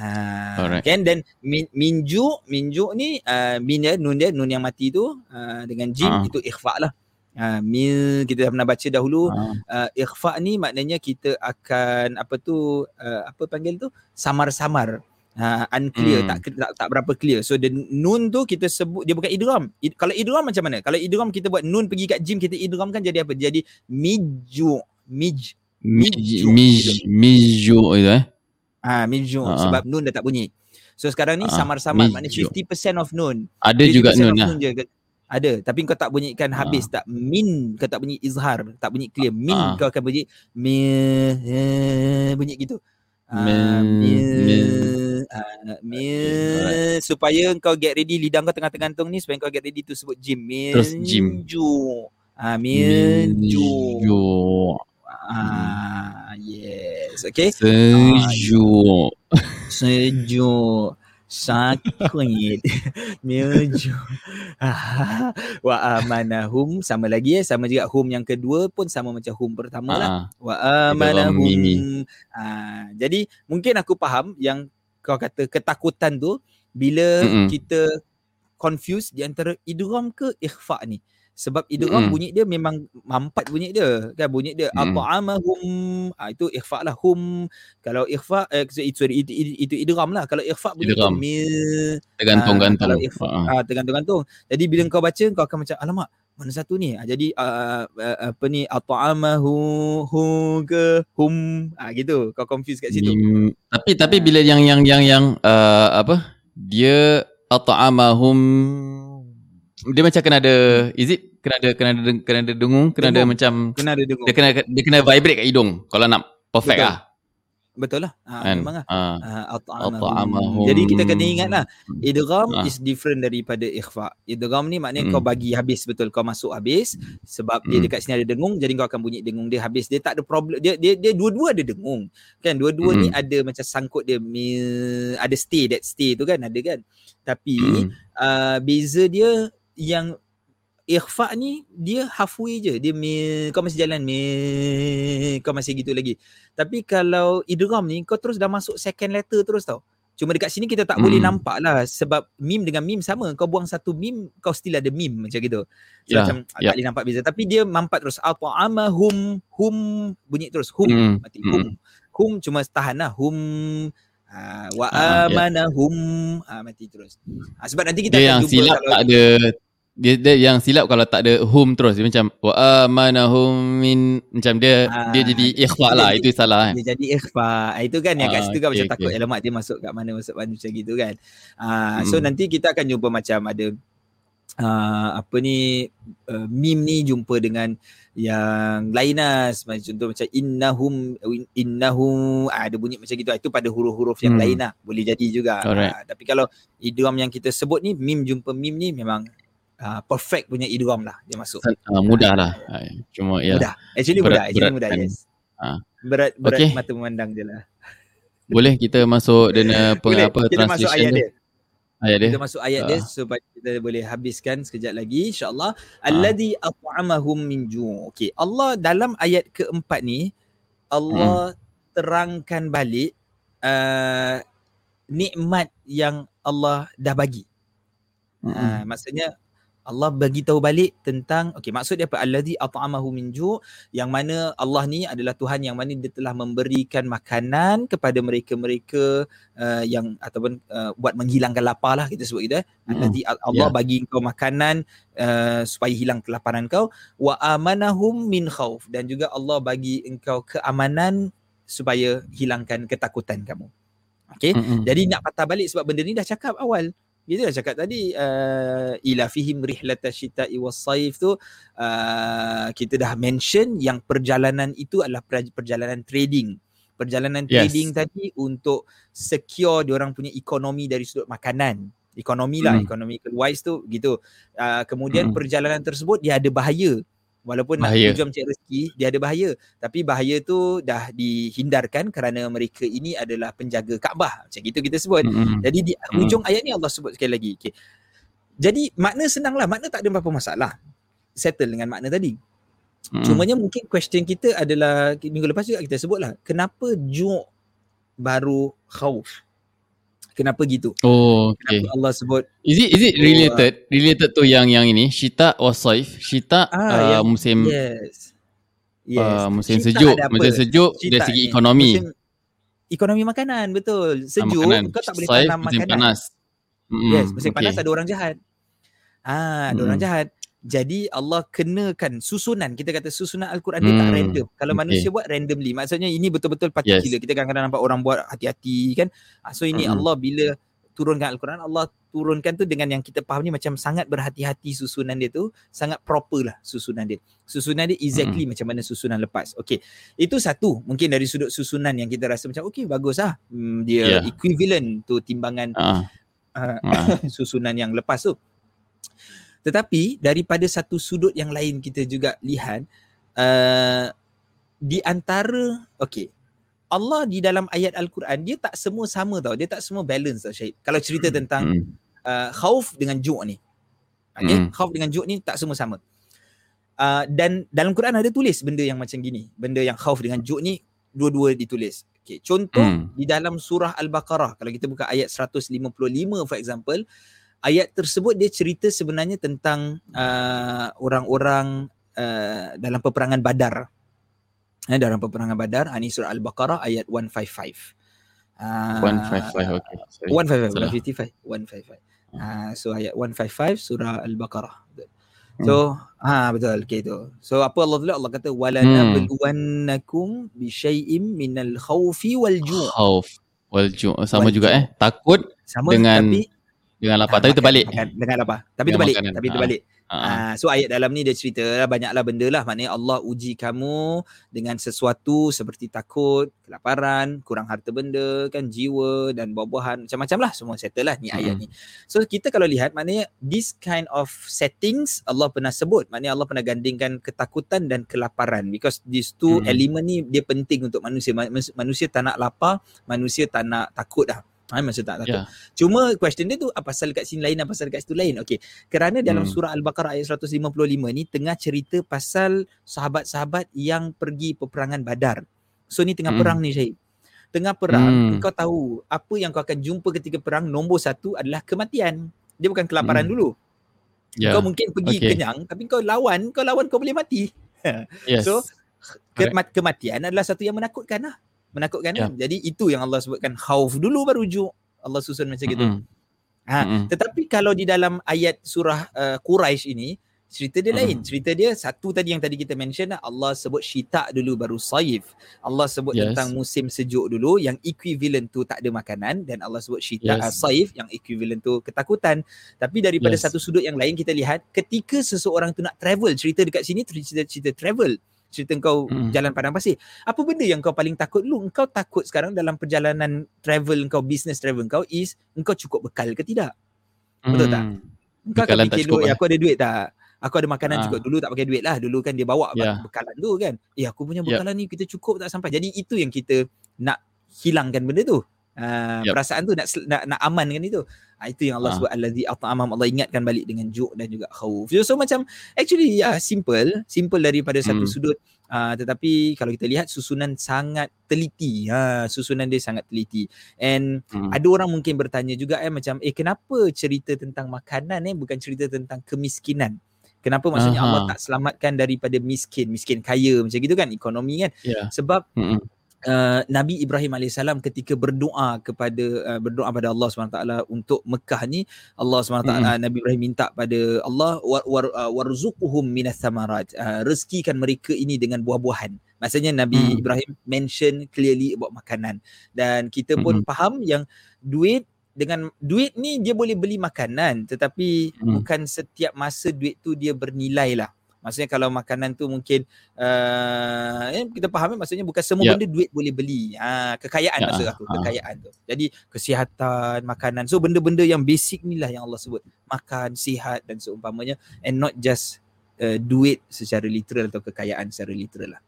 Ha,
Alright.
kan dan min, minju minju ni uh, min dia nun dia nun yang mati tu uh, dengan jim
Ah.
itu ikhfa lah. Uh, mil kita dah pernah baca dahulu.
Ah,
uh, ikhfa ni maknanya kita akan apa tu uh, apa panggil tu? Samar-samar. Uh, unclear
Hmm.
tak, tak tak berapa clear. So the nun tu kita sebut dia bukan idgham. Id, kalau idgham macam mana? Kalau idgham kita buat nun pergi kat jim kita idgham kan jadi apa? Jadi miju mij
mij
Miju.
mij miju itu eh?
Ah miju
ah.
sebab nun dah tak bunyi. So sekarang ni
Ah,
samar-samar maknanya
miju.
50% of nun
ada juga
50%
nun lah.
nun je ada. Tapi kau tak bunyikan habis tak? Min. Kau tak bunyi izhar. Tak bunyi clear. Min
Ah.
kau akan bunyi mi eh, bunyi gitu. Ah,
Min-
mi
min.
mi
Okay,
supaya kau get ready. Lidah kau tengah tergantung ni supaya kau get ready tu sebut jim min
Terus jim.
ju. Ah min ju.
Miju.
ah yes. Okay.
Sejuk.
sejuk sakit. Meju wa amanahum. Sama lagi ya sama juga hum yang kedua pun sama macam hum pertama lah.
Ah,
wa amanahum. ah jadi mungkin aku faham yang kau kata ketakutan tu bila
Mm-mm.
kita confuse di antara idgham ke ikhfa ni sebab idgham
Mm-mm.
bunyi dia memang mampat bunyi dia kan? Bunyi dia
Mm-mm.
at'amahum. Ah itu ikhfa lah hum kalau ikhfa eh, sorry, itu, itu, itu idgham lah. Kalau ikhfa bunyi dia
Idgham.
mil
Tergantung-gantung.
kalau ikhfa
Ah,
ah, tergantung-gantung. Jadi bila kau baca kau akan macam alamak mana satu ni? Ah, jadi uh, uh, apa ni? At'amahu hu ke hum. Ah gitu. Kau confuse kat situ.
Mim, tapi tapi bila yang yang yang yang uh, apa? Dia at'amahum dia macam kena ada is it kena ada kena ada kena ada dengung kena ada
Dengung.
macam
kena ada dengung
dia kena dia kena vibrate kat hidung kalau nak perfect
Betul.
lah
betul lah ah,
kan
memang lah
Ah,
Ah,
At'amahum.
at'amahum. Jadi kita kena ingat lah idgham
Ah.
is different daripada ikhfa. Idgham ni maknanya
Hmm.
kau bagi habis betul kau masuk habis sebab dia
Hmm.
dekat sini ada dengung jadi kau akan bunyi dengung dia habis. Dia tak ada problem dia dia dia dua-dua ada dengung. Kan dua-dua ni
Hmm.
ada macam sangkut dia ada stay that stay tu kan ada kan. Tapi
Mm.
uh, beza dia yang ikhfa ni dia halfway je. Dia mil, kau masih jalan mil, kau masih gitu lagi. Tapi kalau idgham ni kau terus dah masuk second letter terus tau. Cuma dekat sini kita tak
Hmm.
boleh nampak lah sebab mim dengan mim sama. Kau buang satu mim kau still ada mim macam gitu. So,
Ya,
macam
ya.
tak boleh nampak beza. Tapi dia mampat terus. At'amahum hum bunyi terus. Hum
Mm,
mati. Hum. hum cuma tahan lah. Hum ha, wa
Ah, ya.
amanahum ha, mati terus ha, sebab nanti kita
dia
akan
yang
jumpa
silap
kalau
tak ada dia, dia yang silap kalau tak ada hum terus dia macam wa amanahum min macam dia
Ah,
dia jadi ikhfa lah itu salah kan.
Dia jadi ikhfa. Itu kan yang kat
Ah,
situ kan
okey,
macam takut
okey.
alamak dia masuk kat mana masuk mana macam gitu kan. Ah, so
Mm.
nanti kita akan jumpa macam ada uh, apa ni uh, meme ni jumpa dengan yang lainas macam contoh macam innahum innahum ah, ada bunyi macam gitu Ah, itu pada huruf-huruf yang
Hmm.
lain lah boleh jadi juga
Alright.
Ah, tapi kalau idgham yang kita sebut ni meme jumpa meme ni memang uh, perfect punya idgham lah dia masuk
Ah, mudah lah. Ah, Cuma ya.
mudah actually
Berat-
mudah actually
berat
mudah
kan.
yes
Ah.
berat berat
Okay.
mata memandang je lah
Boleh kita masuk dengan peng,
Boleh,
apa
kita masuk
translation
ayat
dia.
dia
Ayat dia.
Kita masuk ayat dia
Ah.
supaya kita boleh habiskan sekejap lagi insya-Allah. Alladhi at'amahum min ju'. Okey, Allah dalam ayat keempat ni Allah terangkan balik uh, nikmat yang Allah dah bagi.
Mm-mm.
Uh, maksudnya Allah bagi tahu balik tentang okey maksud dia apa alladhi at'amahu min ju' yang mana Allah ni adalah Tuhan yang mana dia telah memberikan makanan kepada mereka-mereka uh, yang ataupun uh, buat menghilangkan lapar lah kita sebut gitu eh
Mm-mm.
alladhi Allah
Ya.
bagi kau makanan uh, supaya hilang kelaparan kau wa amanahum min khauf dan juga Allah bagi engkau keamanan supaya hilangkan ketakutan kamu okey
Mm-mm.
jadi nak patah balik sebab benda ni dah cakap awal. Kita dah cakap tadi uh, ila fihim rihlata syita'i was saif tu uh, kita dah mention yang perjalanan itu adalah per- perjalanan trading. Perjalanan
Yes.
trading tadi untuk secure diorang punya ekonomi dari sudut makanan. Ekonomi lah,
Hmm.
economical wise tu gitu. Uh, kemudian
Hmm.
perjalanan tersebut dia ada bahaya. Walaupun nak
Bahaya.
tujuan mencari rezeki, dia ada bahaya. Tapi bahaya tu dah dihindarkan kerana mereka ini adalah penjaga Kaabah. Macam gitu kita sebut.
Mm-mm.
Jadi di
Hmm.
hujung ayat ni Allah sebut sekali lagi. Okay. Jadi makna senang lah. Makna tak ada apa-apa masalah. Settle dengan makna tadi.
Mm-mm.
Cumanya mungkin question kita adalah minggu lepas juga kita sebut lah. Kenapa ju' baru khauf? Kenapa gitu?
Oh, okay.
Kenapa Allah sebut
Is it is it
Oh,
related related to yang yang ini Syita or Saif? Syita
Ah,
uh,
yang-
musim
yes. Yes.
uh, musim
Syita
sejuk, musim sejuk dari
Syita
segi
ni,
ekonomi.
Musim ekonomi makanan betul.
Ah,
Sejuk
makanan.
kau tak boleh
Saif
tanam
musim
makanan.
panas. Mm,
Yes, musim
okay.
panas ada orang jahat. Ah, ada orang
Mm.
jahat. Jadi Allah kenakan susunan. Kita kata susunan Al-Quran dia tak
Hmm,
random. Kalau
okay.
manusia buat randomly. Maksudnya ini betul-betul particular. Kita kadang-kadang nampak orang buat hati-hati kan. Ah, So ini
Mm-mm.
Allah bila turunkan Al-Quran, Allah turunkan tu dengan yang kita faham ni macam sangat berhati-hati susunan dia tu. Sangat proper lah susunan dia. Susunan dia exactly macam mana susunan lepas. Okay. Itu satu. Mungkin dari sudut susunan yang kita rasa macam okay bagus lah. Hmm, dia
Yeah.
equivalent tu timbangan
Ah,
uh,
ah.
susunan yang lepas tu. Tetapi daripada satu sudut yang lain kita juga lihat uh, di antara okey Allah di dalam ayat Al-Quran dia tak semua sama tau. Dia tak semua balance tau Syahid. Kalau cerita tentang
Mm.
uh, khauf dengan ju' ni. Okey,
Mm.
khauf dengan ju' ni tak semua sama. Uh, dan dalam Quran ada tulis benda yang macam gini. Benda yang khauf dengan ju' ni dua-dua ditulis. Okey, contoh
Mm.
di dalam surah Al-Baqarah kalau kita buka ayat 155 for example, ayat tersebut dia cerita sebenarnya tentang uh, orang-orang uh, dalam peperangan Badar. Eh, dalam peperangan Badar, ini surah Al-Baqarah ayat 155. Uh,
155 okay. Sorry.
155
Salah.
155 155 ah so ayat 155 surah al-baqarah Betul. so ha betul okay tu so apa Allah Taala Allah kata wala
Hmm.
nabluwannakum bi syai'im minal khaufi wal ju'
Khauf wal ju' sama
Wal
juga
ju'.
eh. Takut
sama
Dengan
tapi
dengan lapar
ah,
tapi terbalik.
makan, dengan apa tapi
Dengan
terbalik
makanan.
tapi
Ah.
terbalik
Ah.
Ah, so ayat dalam ni dia cerita lah banyaklah benda lah maknanya Allah uji kamu dengan sesuatu seperti takut, kelaparan, kurang harta benda, kan jiwa dan buah-buahan macam-macam lah semua settle lah ni ayat ni. So kita kalau lihat maknanya this kind of settings Allah pernah sebut maknanya Allah pernah gandingkan ketakutan dan kelaparan because these two
Hmm.
element ni dia penting untuk manusia. Man- Manusia tak nak lapar, manusia tak nak takut dah. Ha, manusia tak takut.
Ya.
Cuma question dia tu apa pasal kat sini lain apa pasal kat situ lain. Okey. Kerana dalam
Hmm.
surah Al-Baqarah ayat 155 ni tengah cerita pasal sahabat-sahabat yang pergi peperangan Badar. So ni tengah
Hmm.
perang ni Syahid. Tengah perang,
Hmm.
kau tahu apa yang kau akan jumpa ketika perang nombor satu adalah kematian. Dia bukan kelaparan
Hmm.
dulu.
Ya.
Kau mungkin pergi
Okay.
kenyang tapi kau lawan, kau lawan kau boleh mati.
Yes.
So kematian adalah satu yang menakutkan lah. Menakutkan
Ya.
kan. Jadi itu yang Allah sebutkan khauf dulu baru ju. Allah susun macam gitu.
Mm-mm.
Ha, mm-hmm. tetapi kalau di dalam ayat surah uh, Quraisy ini cerita dia mm-hmm. lain. Cerita dia satu tadi yang tadi kita mention Allah sebut syita dulu baru saif. Allah sebut yes. tentang musim sejuk dulu yang equivalent tu tak ada makanan dan Allah sebut syita yes. uh, saif yang equivalent tu ketakutan. Tapi daripada yes. satu sudut yang lain kita lihat ketika seseorang tu nak travel cerita dekat sini cerita cerita travel cerita kau hmm. jalan padang pasir. Apa benda yang kau paling takut dulu? Engkau takut sekarang dalam perjalanan travel kau, business travel kau is engkau cukup bekal ke tidak? Betul hmm. tak? Engkau akan fikir dulu, eh, aku ada duit tak? Aku ada makanan ha. cukup. Dulu tak pakai duit lah. Dulu kan dia bawa yeah. bekalan tu kan. Eh aku punya bekalan yep. ni kita cukup tak sampai. Jadi itu yang kita nak hilangkan benda tu. Uh, yep. Perasaan tu nak, nak, nak aman dengan itu. Ha, itu yang Allah ha. sebut allazi at'amam Allah ingatkan balik dengan juk dan juga khauf. So, so macam actually ya yeah, simple, simple daripada hmm. satu sudut uh, tetapi kalau kita lihat susunan sangat teliti. Ha susunan dia sangat teliti. And hmm. ada orang mungkin bertanya juga eh macam eh kenapa cerita tentang makanan eh bukan cerita tentang kemiskinan? Kenapa maksudnya Aha. Allah tak selamatkan daripada miskin, miskin kaya macam gitu kan ekonomi kan? Yeah. Sebab hmm uh, Nabi Ibrahim AS ketika berdoa kepada uh, berdoa pada Allah SWT untuk Mekah ni Allah SWT hmm. Nabi Ibrahim minta pada Allah war, war, uh, warzuquhum minas samarat uh, rezekikan mereka ini dengan buah-buahan maksudnya Nabi hmm. Ibrahim mention clearly about makanan dan kita pun hmm. faham yang duit dengan duit ni dia boleh beli makanan tetapi hmm. bukan setiap masa duit tu dia bernilai lah Maksudnya kalau makanan tu mungkin uh, eh, kita faham maksudnya bukan semua yeah. benda duit boleh beli. Ha, kekayaan yeah. maksud aku, ha. kekayaan tu. Jadi kesihatan, makanan. So benda-benda yang basic ni lah yang Allah sebut. Makan, sihat dan seumpamanya and not just uh, duit secara literal atau kekayaan secara literal lah.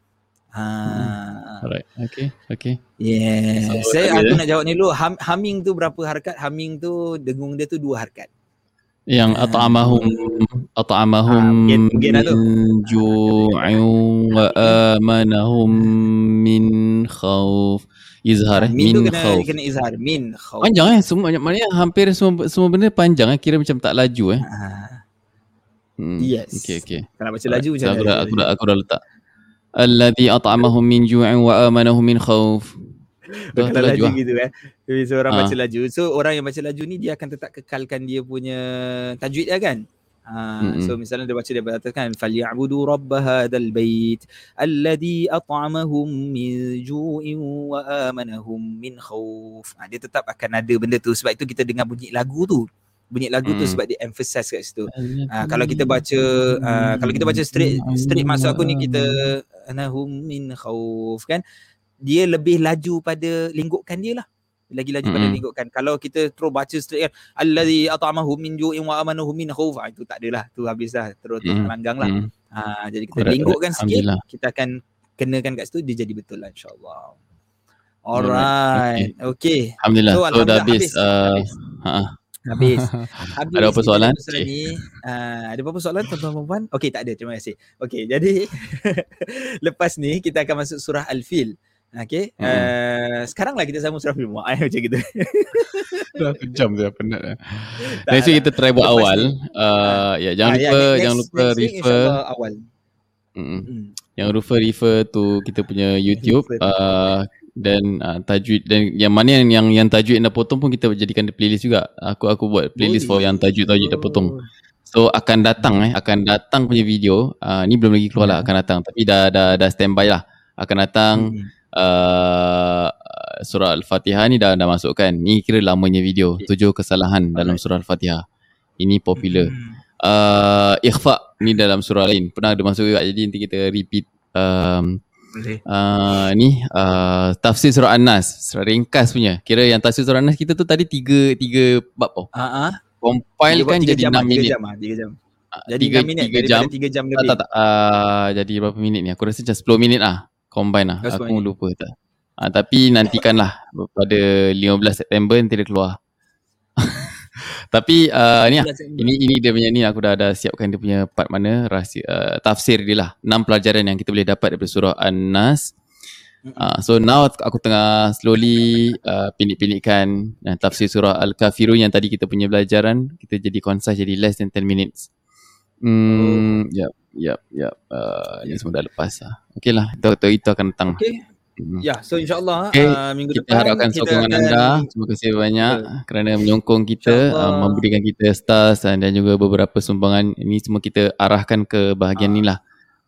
Ha.
Hmm. Alright. Okay. Okay.
Yeah. So, Saya aku nak jawab ni dulu. Hum, humming tu berapa harkat? Humming tu dengung dia tu dua harkat
yang at'amahum at'amahum min ju'in wa amanahum min khauf izhar eh? min, min khauf
kena izhar. Min khauf
panjang eh? Semua maknanya hampir semua semua benda panjang eh? Kira macam tak laju eh?
Ha. hmm. yes.
okey okey.
Kalau baca laju macam
aku dah, aku dah aku dah letak. Alladhi at'amahum min ju'in wa amanahum min khauf
Berkata laju, laju gitu eh. Jadi seorang ha. baca laju. So orang yang baca laju ni dia akan tetap kekalkan dia punya tajwid dia kan. Ha, mm-hmm. so misalnya dia baca dia berkatakan falyabudu rabb hadzal bait alladhi at'amahum min ju'in wa amanahum min khauf. Ha, dia tetap akan ada benda tu sebab itu kita dengar bunyi lagu tu. Bunyi lagu mm. tu sebab dia emphasize kat situ. Ha, kalau kita baca uh, kalau kita baca straight straight maksud aku ni kita anahum min khauf kan dia lebih laju pada lingkupkan dia lah lagi laju mm-hmm. pada lingkupkan kalau kita terus baca straight kan allazi at'amahum min ju'in wa amanahum min khauf ah, itu tak adalah tu habis dah terus mm-hmm. melanggang lah mm-hmm. ha, jadi kita lingkupkan sikit kita akan kenakan kat situ dia jadi betul lah insyaallah alright okey okay.
alhamdulillah so, alhamdulillah. so dah habis, habis. Uh, ha
habis.
habis ada apa soalan?
Okay. Ni, uh, ada apa soalan tuan-tuan dan puan? Okey, tak ada. Terima kasih. Okey, jadi lepas ni kita akan masuk surah Al-Fil. Okay. Hmm. Uh, sekarang lah kita sama surah film eh, macam gitu.
Dah sejam saya penat dah. Next week kita try buat awal. Uh, ya, jangan ah, lupa ya, next, jangan lupa next refer
awal.
Mm. Mm. Yang refer refer tu kita punya YouTube uh, dan uh, tajwid dan yang mana yang yang, yang tajwid dah potong pun kita jadikan di playlist juga. Aku aku buat playlist oh, for yang tajwid tajwid dah potong. So akan datang eh akan datang punya video. Uh, ni belum lagi keluar lah akan datang tapi dah dah dah standby lah. Akan datang hmm uh, surah Al-Fatihah ni dah dah masukkan. Ni kira lamanya video. Tujuh kesalahan dalam surah Al-Fatihah. Ini popular. Hmm. Uh, ikhfa ni dalam surah lain. Pernah ada masuk juga. Jadi nanti kita repeat. Um, Uh, ni uh, tafsir surah An-Nas surah ringkas punya kira yang tafsir surah An-Nas kita tu tadi tiga tiga bab oh.
Uh-huh.
compile kan jadi enam minit
3 jam, 3 ah, jam. Jadi 3 minit 3 jam, 3 jam lebih.
Tak, tak, tak. Uh, jadi berapa minit ni? Aku rasa macam 10 minit lah combine lah. That's aku lupa tak. Ha, tapi nantikanlah pada 15 September nanti dia keluar. tapi uh, ni lah, ini ini dia punya ni aku dah ada siapkan dia punya part mana rahsia uh, tafsir dia lah. Enam pelajaran yang kita boleh dapat daripada surah An-Nas. Uh, so now aku tengah slowly uh, pinik-pinikkan uh, tafsir surah Al-Kafirun yang tadi kita punya pelajaran kita jadi concise jadi less than 10 minutes. Hmm, yep. Yap, yap. Uh, yang semua dah lepas lah. Okey lah, itu, itu, itu akan datang.
Okay. Ya, so insyaAllah
Okay,
uh, minggu
kita
depan
harapkan
kita
sokongan
akan
anda. Terima kasih banyak kerana menyokong kita, uh, memberikan kita stars dan dan juga beberapa sumbangan. Ini semua kita arahkan ke bahagian
Ah.
ni lah.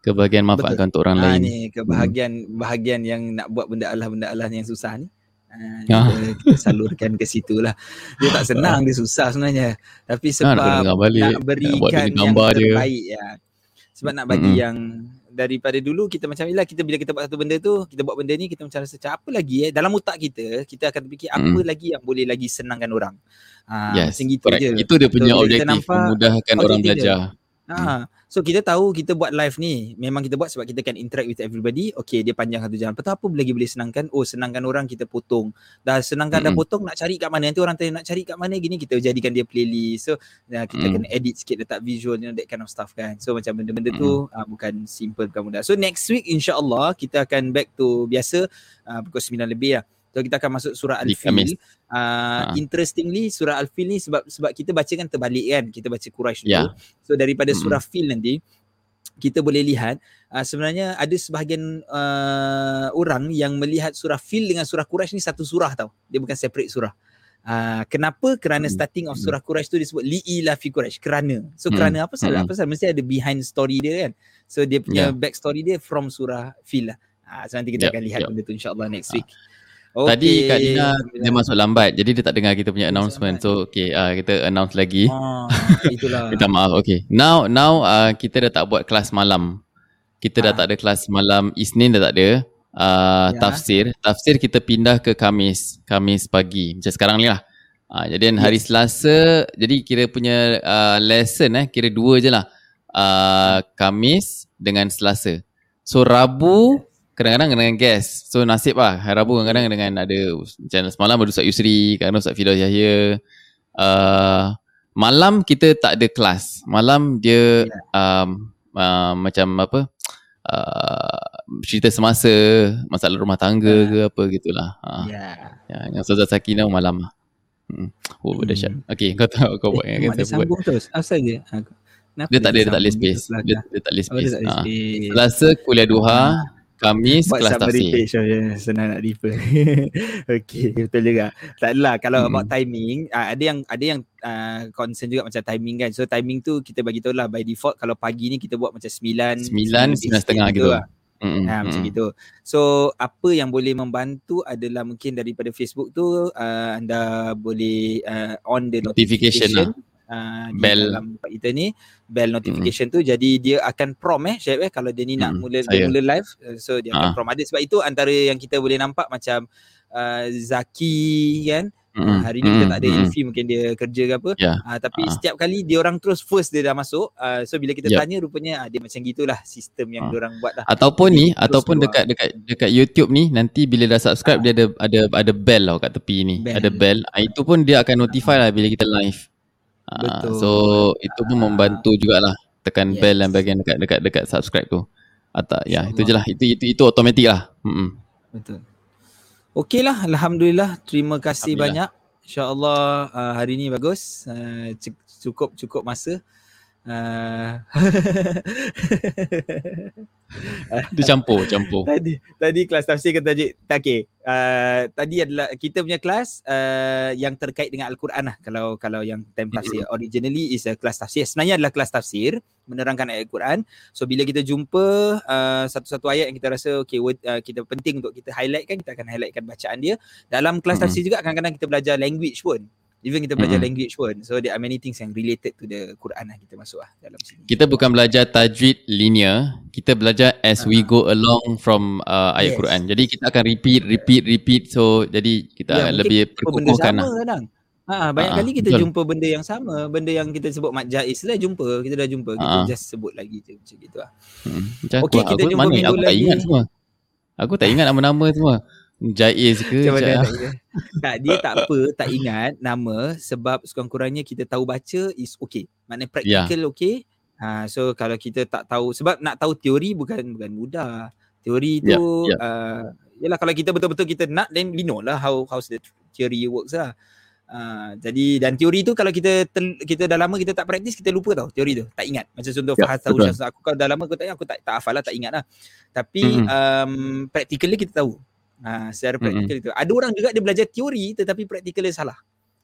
Ke bahagian manfaatkan untuk orang
Ah,
lain.
ni kebahagian bahagian yang nak buat benda Allah-benda Allah yang susah ni. Ah,
Ah.
kita, salurkan ke situ lah. Dia tak senang, dia susah sebenarnya. Tapi
Ah, nak
sebab
kena dengar balik.
nak
Nak
berikan
dia
yang
dia.
terbaik ya. Sebab nak bagi
Mm-mm.
yang daripada dulu kita macam inilah kita bila kita buat satu benda tu kita buat benda ni kita macam rasa macam apa lagi eh dalam otak kita kita akan fikir apa
Mm.
lagi yang boleh lagi senangkan orang ah
Yes,
macam gitu
correct.
je
Itu dia punya
So,
objektif,
nampak
memudahkan orang
objektif dia.
belajar.
Ha. So kita tahu kita buat live ni memang kita buat sebab kita kan interact with everybody. Okay dia panjang satu jam. Lepas tu apa lagi boleh senangkan? Oh senangkan orang kita potong. Dah senangkan dah
Mm-mm.
potong nak cari kat mana? Nanti orang tanya nak cari kat mana gini kita jadikan dia playlist. So nah, kita
Mm.
kena edit sikit letak visual you know, that kind of stuff kan. So macam benda-benda tu uh, bukan simple bukan mudah. So next week insya-Allah kita akan back to biasa uh, pukul 9 lebih lah. So kita akan masuk surah. Al-Fil. Uh,
Ha.
interestingly surah Al-Fil ni sebab sebab kita baca kan terbalik kan. Kita baca Quraisy
Ya.
dulu. So daripada
Mm-mm.
surah Fil nanti kita boleh lihat uh, sebenarnya ada sebahagian uh, orang yang melihat surah Fil dengan surah Quraisy ni satu surah tau. Dia bukan separate surah. Uh, kenapa? Kerana
Hmm.
starting of
Hmm.
surah Quraisy tu disebut li'ila fi Quraisy. Kerana. So
Hmm.
kerana apa salah?
Hmm.
Apa salah? Mesti ada behind story dia kan. So dia punya
Ya.
back story dia from surah Fil lah. Uh, so nanti kita
Yep,
akan lihat
yep.
benda tu insyaAllah next
Ah.
Week.
Tadi Kak Dina dia masuk lambat. Jadi dia tak dengar kita punya announcement. So okay, uh, kita announce lagi.
Ah, itulah.
Minta maaf. Okay. Now now uh, kita dah tak buat kelas malam. Kita dah
Ah.
tak ada kelas malam. Isnin dah tak ada. Uh,
Ya.
Tafsir. Tafsir kita pindah ke Kamis. Kamis pagi. Macam sekarang ni lah. Uh, jadi hari Selasa. Jadi kira punya uh, lesson eh. Kira dua je lah. Uh, Kamis dengan Selasa. So Rabu kadang-kadang dengan guest. So nasib lah. Hari Rabu kadang-kadang dengan ada macam semalam ada Ustaz Yusri, kadang-kadang Ustaz Fidaus Yahya. Uh, malam kita tak ada kelas. Malam dia um, uh, macam apa? Uh, cerita semasa, masalah rumah tangga
Ya.
ke apa gitulah. Ha.
Ya.
Ya, yang Ustazah Sakinah malam lah. Hmm. Oh,
Hmm.
dahsyat. Okay, kau tahu kau buat
Eh,
yang saya buat.
sambung terus. Asal je. Aku. Kenapa
Dia tak ada, dia tak
gitu
space.
belakang?
Dia, dia tak boleh
Oh, dia
space.
tak ada
Ha.
space.
Selasa kuliah duha, Kamis
Buat
tafsir.
page oh, yeah. senang nak refer. okay, betul juga. Tak adalah kalau
Mm-mm.
about timing, uh, ada yang ada yang uh, concern juga macam timing kan. So timing tu kita bagi tahu lah by default kalau pagi ni kita buat macam 9
Sembilan, sembilan setengah gitu.
lah.
Mm-mm,
Ha, macam
mm-mm.
gitu. So apa yang boleh membantu adalah mungkin daripada Facebook tu uh, anda boleh uh, on the
Notification
notification, uh, di
Bell.
dalam tempat kita ni bell notification tu jadi dia akan prompt eh Syed eh kalau dia ni nak
Mm,
mula dia mula live uh, so dia akan
Ah.
prompt ada sebab itu antara yang kita boleh nampak macam uh, Zaki kan
Mm-mm,
hari ni kita tak ada
mm-mm,
Ilfi mungkin dia kerja ke apa
Ya.
uh, tapi
Ah.
setiap kali dia orang terus first dia dah masuk uh, so bila kita
Yep.
tanya rupanya uh, dia macam gitulah sistem yang
Ah.
dia orang buat lah
Ataupun ni ataupun
keluar.
dekat dekat dekat YouTube ni nanti bila dah subscribe
Ah.
dia ada ada ada bell tau kat tepi ni.
Bell.
Ada bell. Ah, itu pun dia akan notify lah bila kita live. Ah,
Betul.
so itu pun membantu jugalah tekan
Yes.
bell dan bagian dekat dekat dekat subscribe tu. Atau ya itu je lah. Itu itu itu automatik lah. Mm-mm.
Betul. Okey lah, Alhamdulillah. Terima kasih
Alhamdulillah.
banyak. InsyaAllah uh, hari ni bagus. Uh, cukup cukup masa. Uh,
Dia campur campur.
tadi tadi kelas tafsir kata tajuk tak. Uh, tadi adalah kita punya kelas uh, yang terkait dengan al-Quran lah. Kalau kalau yang time tafsir. Originally is a kelas tafsir. Sebenarnya adalah kelas tafsir menerangkan ayat Quran so bila kita jumpa uh, satu-satu ayat yang kita rasa okay word, uh, kita penting untuk kita highlight kan kita akan highlightkan bacaan dia. Dalam kelas
Mm-mm.
tafsir juga kadang-kadang kita belajar language pun even kita belajar
Mm-mm.
language pun so there are many things yang related to the Quran lah kita masuk lah dalam sini
Kita bukan belajar tajwid linear, kita belajar as we
Ah.
go along from uh, ayat
Yes.
Quran. Jadi kita akan repeat, repeat, repeat. So jadi kita
Ya, mungkin
lebih perkukuhkan lah.
kadang. Ha, banyak
Ah,
kali kita
betul.
jumpa benda yang sama, benda yang kita sebut mat jaiz lah jumpa, kita dah jumpa, kita
Ah.
just sebut lagi je macam gitu lah.
Hmm. Macam
Okey,
aku,
kita
aku
jumpa
mana?
minggu
Aku tak
lagi.
ingat semua. Aku tak ingat nama-nama semua. Jaiz ke?
Macam mana tak tak, dia tak apa, tak ingat nama sebab sekurang-kurangnya kita tahu baca is okay. Maknanya
Ya.
practical okay. Ha, so kalau kita tak tahu, sebab nak tahu teori bukan bukan mudah. Teori tu,
Ya, ya.
uh, yalah kalau kita betul-betul kita nak, then we know lah how how the theory works lah. Uh, jadi dan teori tu kalau kita tel, kita dah lama kita tak praktis kita lupa tau teori tu tak ingat macam contoh
Ya,
Fahaz tahu aku kalau dah lama aku tak ingat aku tak tak hafal lah tak ingat lah tapi
Mm-mm.
um, practically kita tahu Ha, secara praktikal mm-hmm. itu. Ada orang juga dia belajar teori tetapi praktikal dia salah.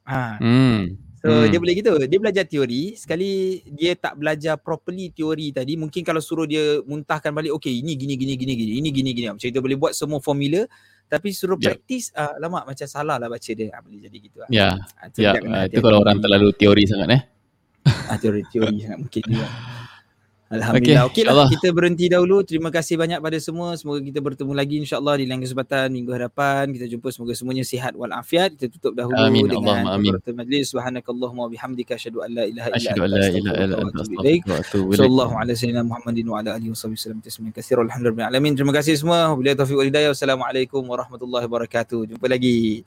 Ha.
Hmm.
So hmm. dia boleh gitu. Dia belajar teori, sekali dia tak belajar properly teori tadi, mungkin kalau suruh dia muntahkan balik, okay ini gini gini gini gini, ini gini gini. Macam dia boleh buat semua formula tapi suruh yep. praktis uh, lama macam salah lah baca dia. Ha, boleh jadi gitu.
Lah. Ya. Yeah. Ya, itu kalau orang terlalu teori sangat eh.
Ah, teori teori sangat mungkin juga. Alhamdulillah. Okey okay lah kita berhenti dahulu. Terima kasih banyak pada semua. Semoga kita bertemu lagi insya-Allah di lain kesempatan minggu hadapan. Kita jumpa semoga semuanya sihat wal afiat. Kita tutup dahulu amin, dengan amin. majlis subhanakallahumma wa bihamdika asyhadu an la ilaha illa anta astaghfiruka wa atubu ilaik. Sallallahu alaihi wasallam Muhammadin wa ala alihi wasallam tasmiyan katsiran. Alhamdulillah alamin. Terima kasih semua. Wabillahi taufiq wal hidayah. Wassalamualaikum warahmatullahi wabarakatuh. Jumpa lagi.